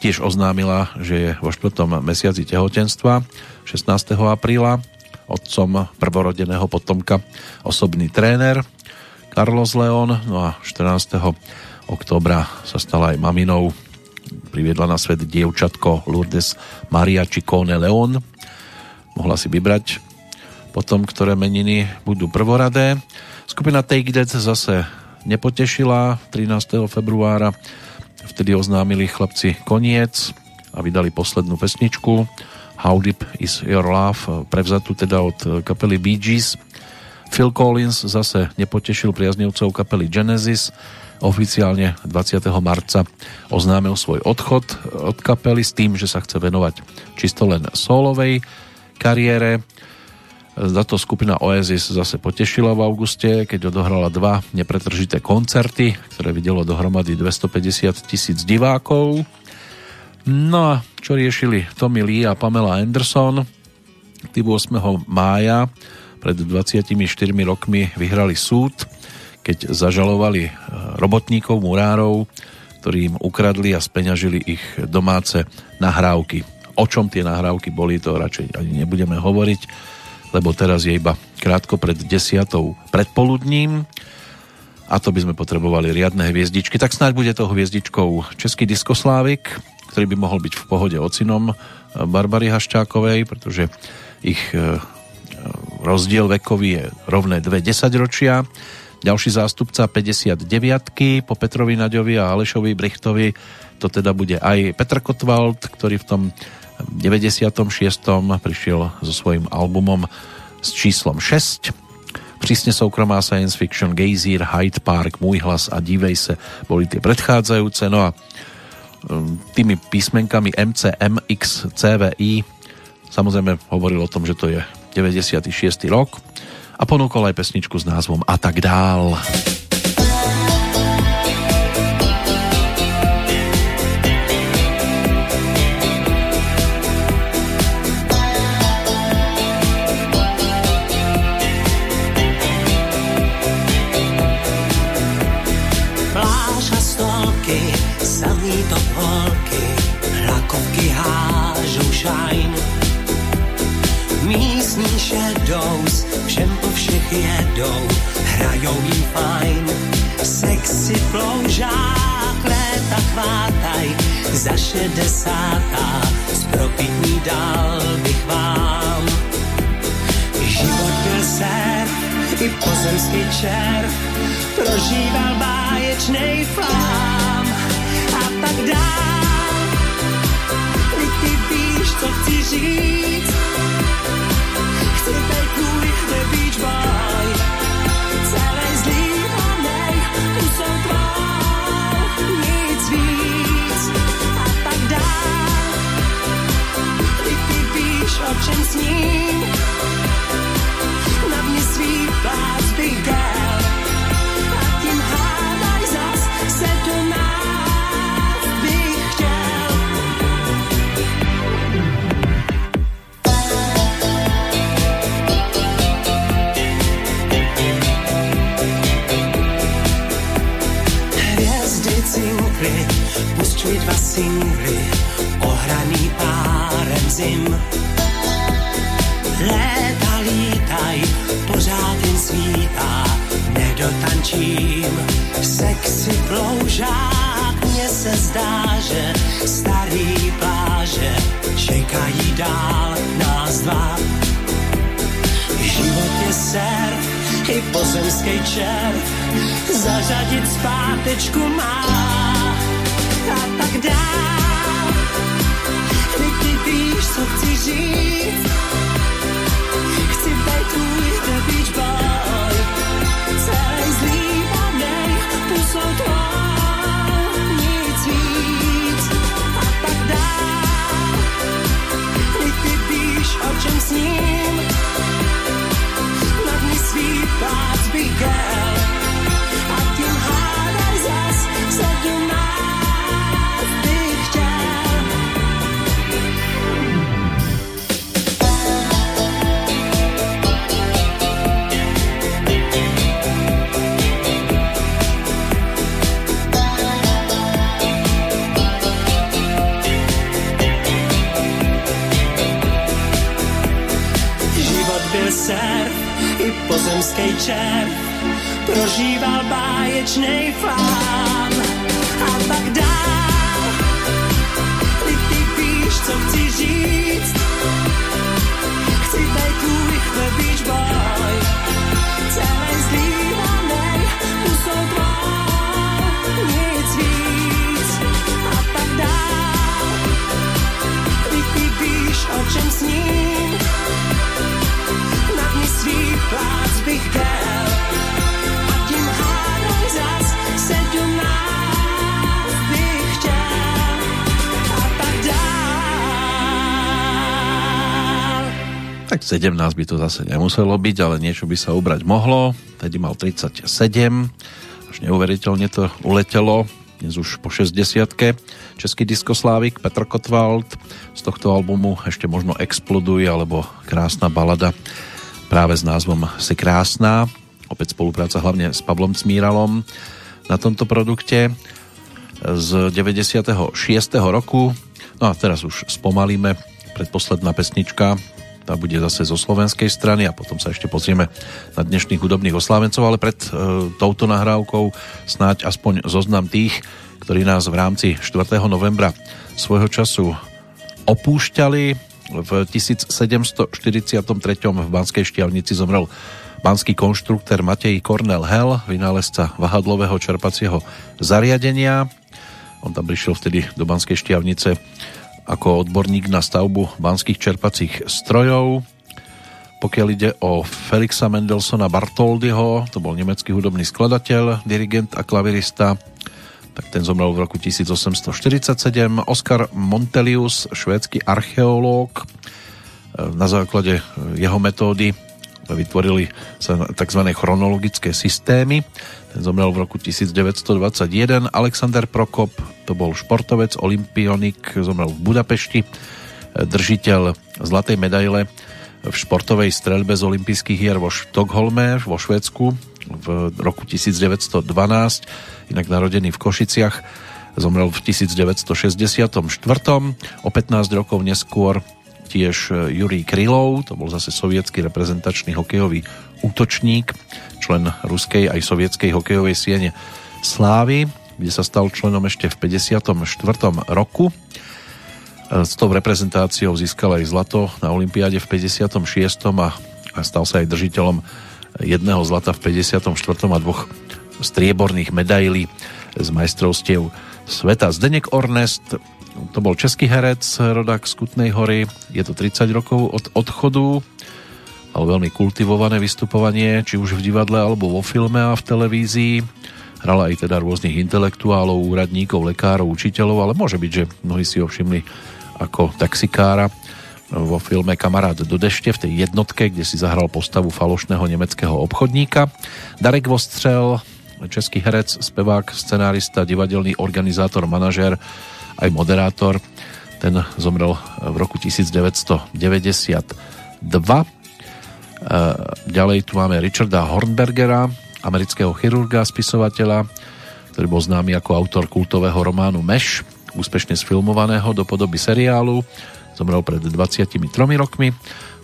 Tiež oznámila, že je vo štvrtom mesiaci tehotenstva 16. apríla otcom prvorodeného potomka osobný tréner Carlos Leon, no a 14. oktobra sa stala aj maminou priviedla na svet dievčatko Lourdes Maria Ciccone Leon mohla si vybrať potom, ktoré meniny budú prvoradé. Skupina Take That zase nepotešila 13. februára. Vtedy oznámili chlapci koniec a vydali poslednú pesničku How Deep Is Your Love, prevzatú teda od kapely Bee Gees. Phil Collins zase nepotešil priaznivcov kapely Genesis. Oficiálne 20. marca oznámil svoj odchod od kapely s tým, že sa chce venovať čisto len solovej kariére. Za to skupina Oasis zase potešila v auguste, keď odohrala dva nepretržité koncerty, ktoré videlo dohromady 250 tisíc divákov. No a čo riešili Tommy Lee a Pamela Anderson? Tí 8. mája pred 24 rokmi vyhrali súd, keď zažalovali e, robotníkov, murárov, ktorí im ukradli a speňažili ich domáce nahrávky. O čom tie nahrávky boli, to radšej ani nebudeme hovoriť lebo teraz je iba krátko pred desiatou predpoludním a to by sme potrebovali riadne hviezdičky. Tak snáď bude to hviezdičkou Český diskoslávik, ktorý by mohol byť v pohode ocinom Barbary Haščákovej, pretože ich e, rozdiel vekový je rovné dve desaťročia. Ďalší zástupca 59 po Petrovi Naďovi a Alešovi Brichtovi to teda bude aj Petr Kotwald, ktorý v tom 96. prišiel so svojím albumom s číslom 6. Prísne soukromá science fiction Gazir, Hyde Park, Môj hlas a Dívej se boli tie predchádzajúce. No a tými písmenkami MCM, X, CVI samozrejme hovoril o tom, že to je 96. rok a ponúkol aj pesničku s názvom A tak dál. shadows, jedou, hrajou jim fajn. Sexy ploužák, léta chvátaj, za šedesátá, zpropitní dal bych vám. Život byl surf, i pozemský červ, prožíval báječnej flám a tak dál. Ty víš, co chci říct, čem sním, na mě svý plác bych. A tím hádaj zas se do nás bych chtěl. Hviezdy cinkly, pustili dva singly, ohraný párem zim. Léta lítaj, pořád jen svítá, nedotančím. Sexy ploužák mě se zdá, že starý pláže čekají dál nás dva. Život je surf, i pozemský červ, zařadit zpátečku má. A tak dál, Vždyť ty víš, co chci říct, beach pusou tvou, nic víc. A tak dál, Vždyť ty víš, o čem sním, na dní svý plác pozemský červ, prožíval báječnej flám. A tak dál, ty, ty víš, co chci říct, chci být tvůj beach boy, celý zlívanej, pusou tvou. A tak dál, ty, ty o čem sním, na dní svý plác tak dál. Tak 17 by to zase nemuselo byť, ale niečo by sa ubrať mohlo. Tedy mal 37, až neuveriteľne to uletelo. Dnes už po 60 Český diskoslávik Petr Kotwald z tohto albumu ešte možno Exploduj alebo Krásna balada práve s názvom Si krásná. Opäť spolupráca hlavne s Pavlom Cmíralom na tomto produkte z 96. roku. No a teraz už spomalíme predposledná pesnička tá bude zase zo slovenskej strany a potom sa ešte pozrieme na dnešných hudobných oslávencov, ale pred e, touto nahrávkou snáď aspoň zoznam tých, ktorí nás v rámci 4. novembra svojho času opúšťali. V 1743. v Banskej Štiavnici zomrel banský konštruktor Matej Cornel Hell, vynálezca vahadlového čerpacieho zariadenia. On tam prišiel vtedy do Banskej Štiavnice ako odborník na stavbu banských čerpacích strojov. Pokiaľ ide o Felixa Mendelsona Bartoldyho, to bol nemecký hudobný skladateľ, dirigent a klavirista, tak ten zomrel v roku 1847. Oskar Montelius, švédsky archeológ, na základe jeho metódy vytvorili sa tzv. chronologické systémy. Ten zomrel v roku 1921. Alexander Prokop, to bol športovec, olimpionik, zomrel v Budapešti. Držiteľ zlatej medaile v športovej streľbe z olympijských hier vo Štokholme, vo Švédsku v roku 1912. Inak narodený v Košiciach. Zomrel v 1964. O 15 rokov neskôr tiež Jurij Krylov, to bol zase sovietský reprezentačný hokejový útočník, člen ruskej aj sovietskej hokejovej siene Slávy, kde sa stal členom ešte v 54. roku. S tou reprezentáciou získal aj zlato na Olympiáde v 56. a, a stal sa aj držiteľom jedného zlata v 54. a dvoch strieborných medailí z majstrovstiev sveta. Zdenek Ornest to bol český herec, rodák z Kutnej hory, je to 30 rokov od odchodu, ale veľmi kultivované vystupovanie, či už v divadle alebo vo filme a v televízii. Hral aj teda rôznych intelektuálov, úradníkov, lekárov, učiteľov, ale môže byť, že mnohí si ho všimli ako taxikára vo filme Kamarát do dešte v tej jednotke, kde si zahral postavu falošného nemeckého obchodníka. Darek Vostřel, český herec, spevák, scenárista, divadelný organizátor, manažér, aj moderátor. Ten zomrel v roku 1992. Ďalej tu máme Richarda Hornbergera, amerického chirurga, spisovateľa, ktorý bol známy ako autor kultového románu Meš, úspešne sfilmovaného do podoby seriálu. Zomrel pred 23 rokmi.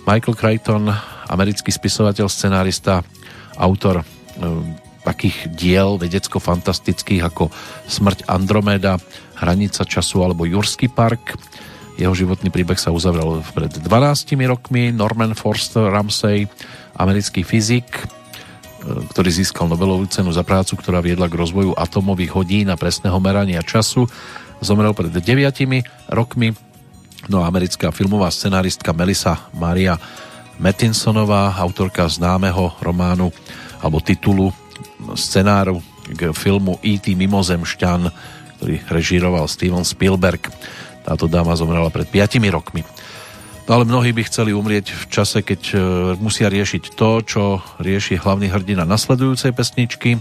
Michael Crichton, americký spisovateľ, scenárista, autor takých diel vedecko-fantastických ako Smrť Andromeda, Hranica času alebo Jurský park. Jeho životný príbeh sa uzavrel pred 12 rokmi. Norman Forster Ramsey, americký fyzik, e, ktorý získal Nobelovú cenu za prácu, ktorá viedla k rozvoju atomových hodín a presného merania času. Zomrel pred 9 rokmi. No a americká filmová scenáristka Melissa Maria Mattinsonová, autorka známeho románu alebo titulu scenáru k filmu E.T. Mimozemšťan, ktorý režíroval Steven Spielberg. Táto dáma zomrela pred 5 rokmi. No ale mnohí by chceli umrieť v čase, keď e, musia riešiť to, čo rieši hlavný hrdina nasledujúcej pesničky. E,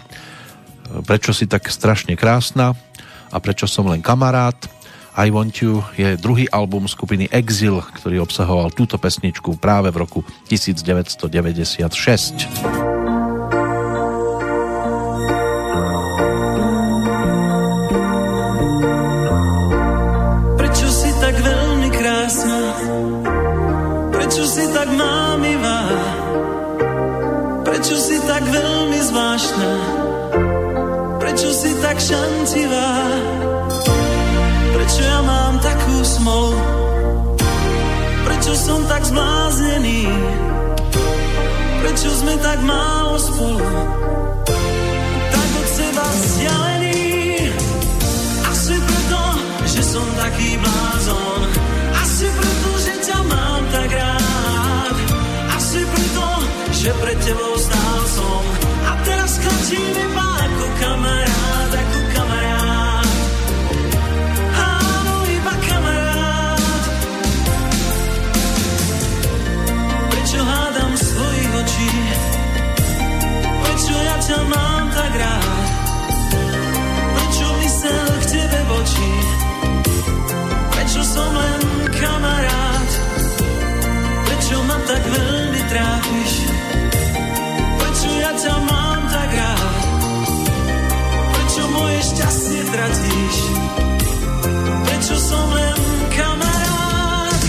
Prečo si tak strašne krásna a prečo som len kamarát. I Want You je druhý album skupiny Exil, ktorý obsahoval túto pesničku práve v roku 1996. som tak zbláznený? Prečo sme tak málo spolu? Tak od seba vzdialený Asi preto, že som taký blázon Asi preto, že ťa mám tak rád Asi preto, že pred tebou stál som A teraz klačím iba ako kamarát ťa mám tak rád. Prečo mysel k tebe voči Prečo som len kamarát? Prečo ma tak veľmi trápiš? Prečo ja ťa mám tak rád? Prečo moje šťastie tratíš? Prečo som len kamarát?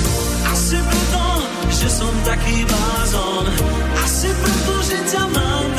Asi preto, že som taký blázon. Asi preto, že ťa mám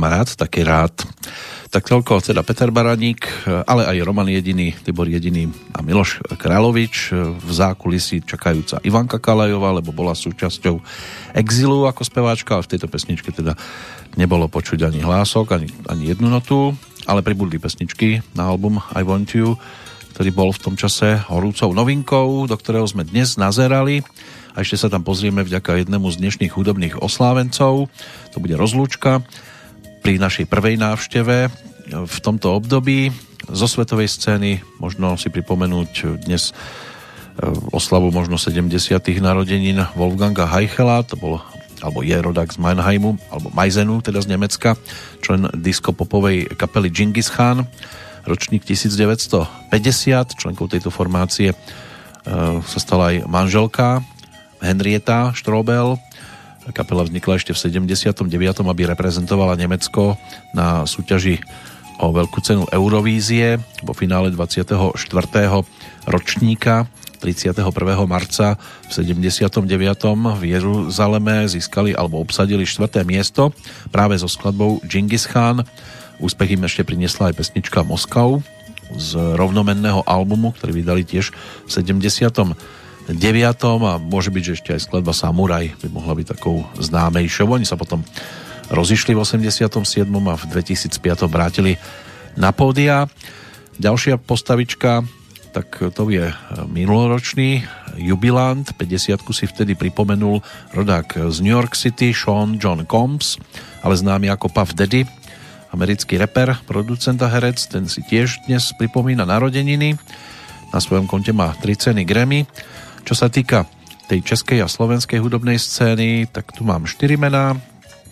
kamarát, taký rád. Tak toľko teda Peter Baraník, ale aj Roman Jediný, Tibor Jediný a Miloš Královič. V zákulisí čakajúca Ivanka Kalajová, lebo bola súčasťou Exilu ako speváčka, ale v tejto pesničke teda nebolo počuť ani hlások, ani, ani jednu notu, ale pribudli pesničky na album I Want You, ktorý bol v tom čase horúcou novinkou, do ktorého sme dnes nazerali. A ešte sa tam pozrieme vďaka jednému z dnešných hudobných oslávencov. To bude rozlúčka pri našej prvej návšteve v tomto období. Zo svetovej scény možno si pripomenúť dnes e, oslavu možno 70. narodenín Wolfganga Heichela, to bol alebo je rodák z Mannheimu, alebo Majzenu, teda z Nemecka, člen diskopopovej kapely Genghis Khan, ročník 1950, členkou tejto formácie e, sa stala aj manželka Henrieta Strobel. Kapela vznikla ešte v 79. aby reprezentovala Nemecko na súťaži o veľkú cenu Eurovízie vo finále 24. ročníka 31. marca v 79. v Jeruzaleme získali alebo obsadili 4. miesto práve so skladbou Genghis Khan. Úspech im ešte priniesla aj pesnička Moskau z rovnomenného albumu, ktorý vydali tiež v 79. a môže byť, že ešte aj skladba Samuraj by mohla byť takou známejšou. Oni sa potom rozišli v 87. a v 2005. vrátili na pódia. Ďalšia postavička tak to je minuloročný jubilant, 50 si vtedy pripomenul rodák z New York City, Sean John Combs, ale známy ako Puff Daddy, americký reper, producent a herec, ten si tiež dnes pripomína narodeniny. Na svojom konte má 3 ceny Grammy. Čo sa týka tej českej a slovenskej hudobnej scény, tak tu mám 4 mená.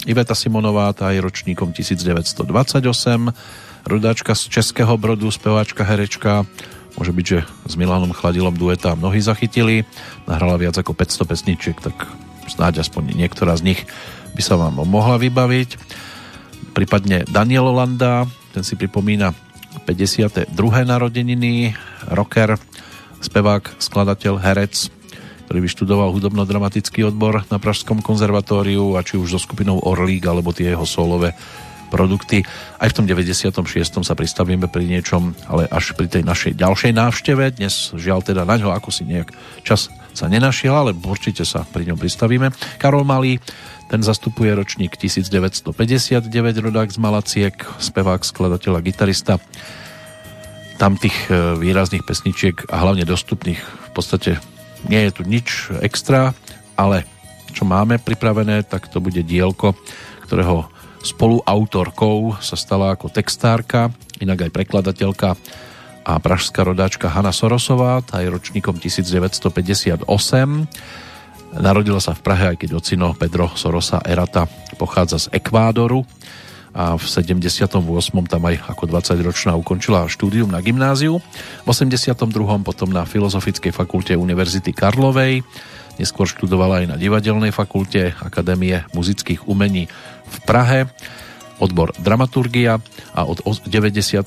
Iveta Simonová, tá je ročníkom 1928, rodáčka z Českého Brodu, speváčka, herečka, Môže byť, že s Milanom Chladilom dueta mnohí zachytili. Nahrala viac ako 500 pesničiek, tak snáď aspoň niektorá z nich by sa vám mohla vybaviť. Prípadne Daniel Landa, ten si pripomína 52. narodeniny, rocker, spevák, skladateľ, herec, ktorý vyštudoval hudobno-dramatický odbor na Pražskom konzervatóriu a či už so skupinou Orlík alebo tie jeho solové produkty. Aj v tom 96. sa pristavíme pri niečom, ale až pri tej našej ďalšej návšteve. Dnes žiaľ teda na ňo ako si nejak čas sa nenašiel, ale určite sa pri ňom pristavíme. Karol Malý, ten zastupuje ročník 1959, rodák z Malaciek, spevák, skladateľ a gitarista. Tam tých e, výrazných pesničiek a hlavne dostupných v podstate nie je tu nič extra, ale čo máme pripravené, tak to bude dielko, ktorého Spoluautorkou sa stala ako textárka, inak aj prekladateľka a pražská rodáčka Hanna Sorosová, tá je ročníkom 1958. Narodila sa v Prahe, aj keď ocino Pedro Sorosa Erata pochádza z Ekvádoru a v 78. tam aj ako 20-ročná ukončila štúdium na gymnáziu. V 82. potom na Filozofickej fakulte Univerzity Karlovej. Neskôr študovala aj na Divadelnej fakulte Akadémie muzických umení v Prahe, odbor dramaturgia a od 93.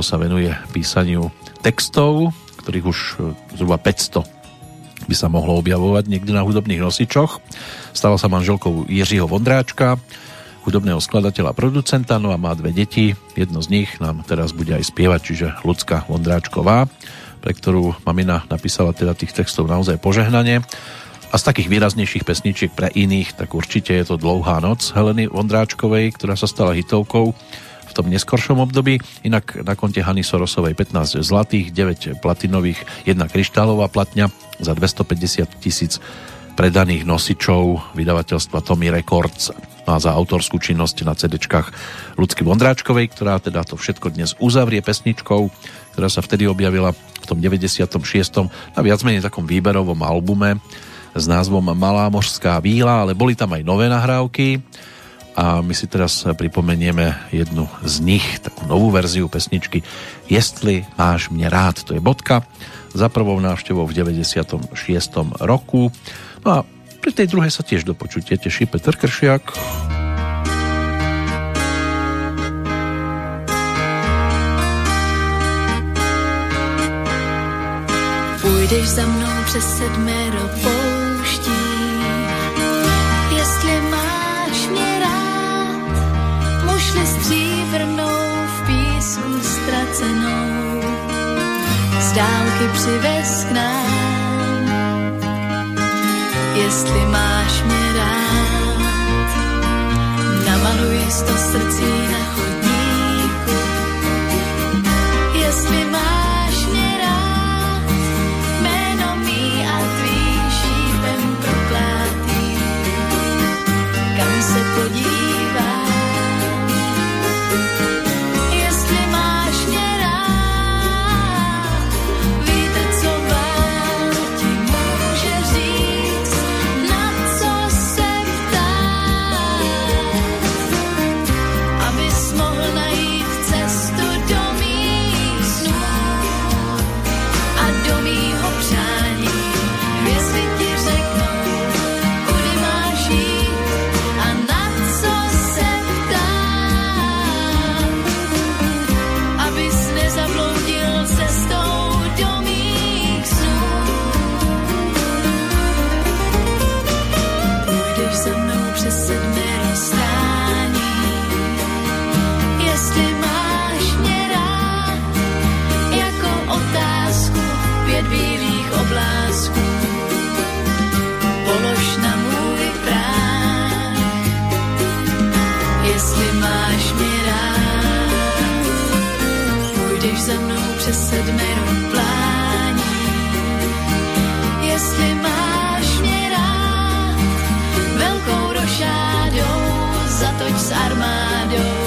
sa venuje písaniu textov, ktorých už e, zhruba 500 by sa mohlo objavovať niekde na hudobných nosičoch. Stala sa manželkou Jiřího Vondráčka, hudobného skladateľa a producenta, no a má dve deti. Jedno z nich nám teraz bude aj spievať, čiže Lucka Vondráčková, pre ktorú mamina napísala teda tých textov naozaj požehnanie. A z takých výraznejších pesničiek pre iných, tak určite je to Dlouhá noc Heleny Vondráčkovej, ktorá sa stala hitovkou v tom neskoršom období. Inak na konte Hany Sorosovej 15 zlatých, 9 platinových, 1 kryštálová platňa za 250 tisíc predaných nosičov vydavateľstva Tommy Records a za autorskú činnosť na CD-čkách Ľudsky Vondráčkovej, ktorá teda to všetko dnes uzavrie pesničkou, ktorá sa vtedy objavila v tom 96. na viac menej takom výberovom albume s názvom Malá mořská víla, ale boli tam aj nové nahrávky a my si teraz pripomenieme jednu z nich, takú novú verziu pesničky Jestli máš mne rád, to je bodka za prvou návštevou v 96. roku. No a pri tej druhej sa tiež do počutia teší Petr Kršiak. Půjdeš za mnou přes sedmero pouští, jestli máš mě rád, mušli stříbrnou v písku ztracenou, z dálky přivez jestli máš mě rád, namaluj sto srdcí na chodníku, armádou,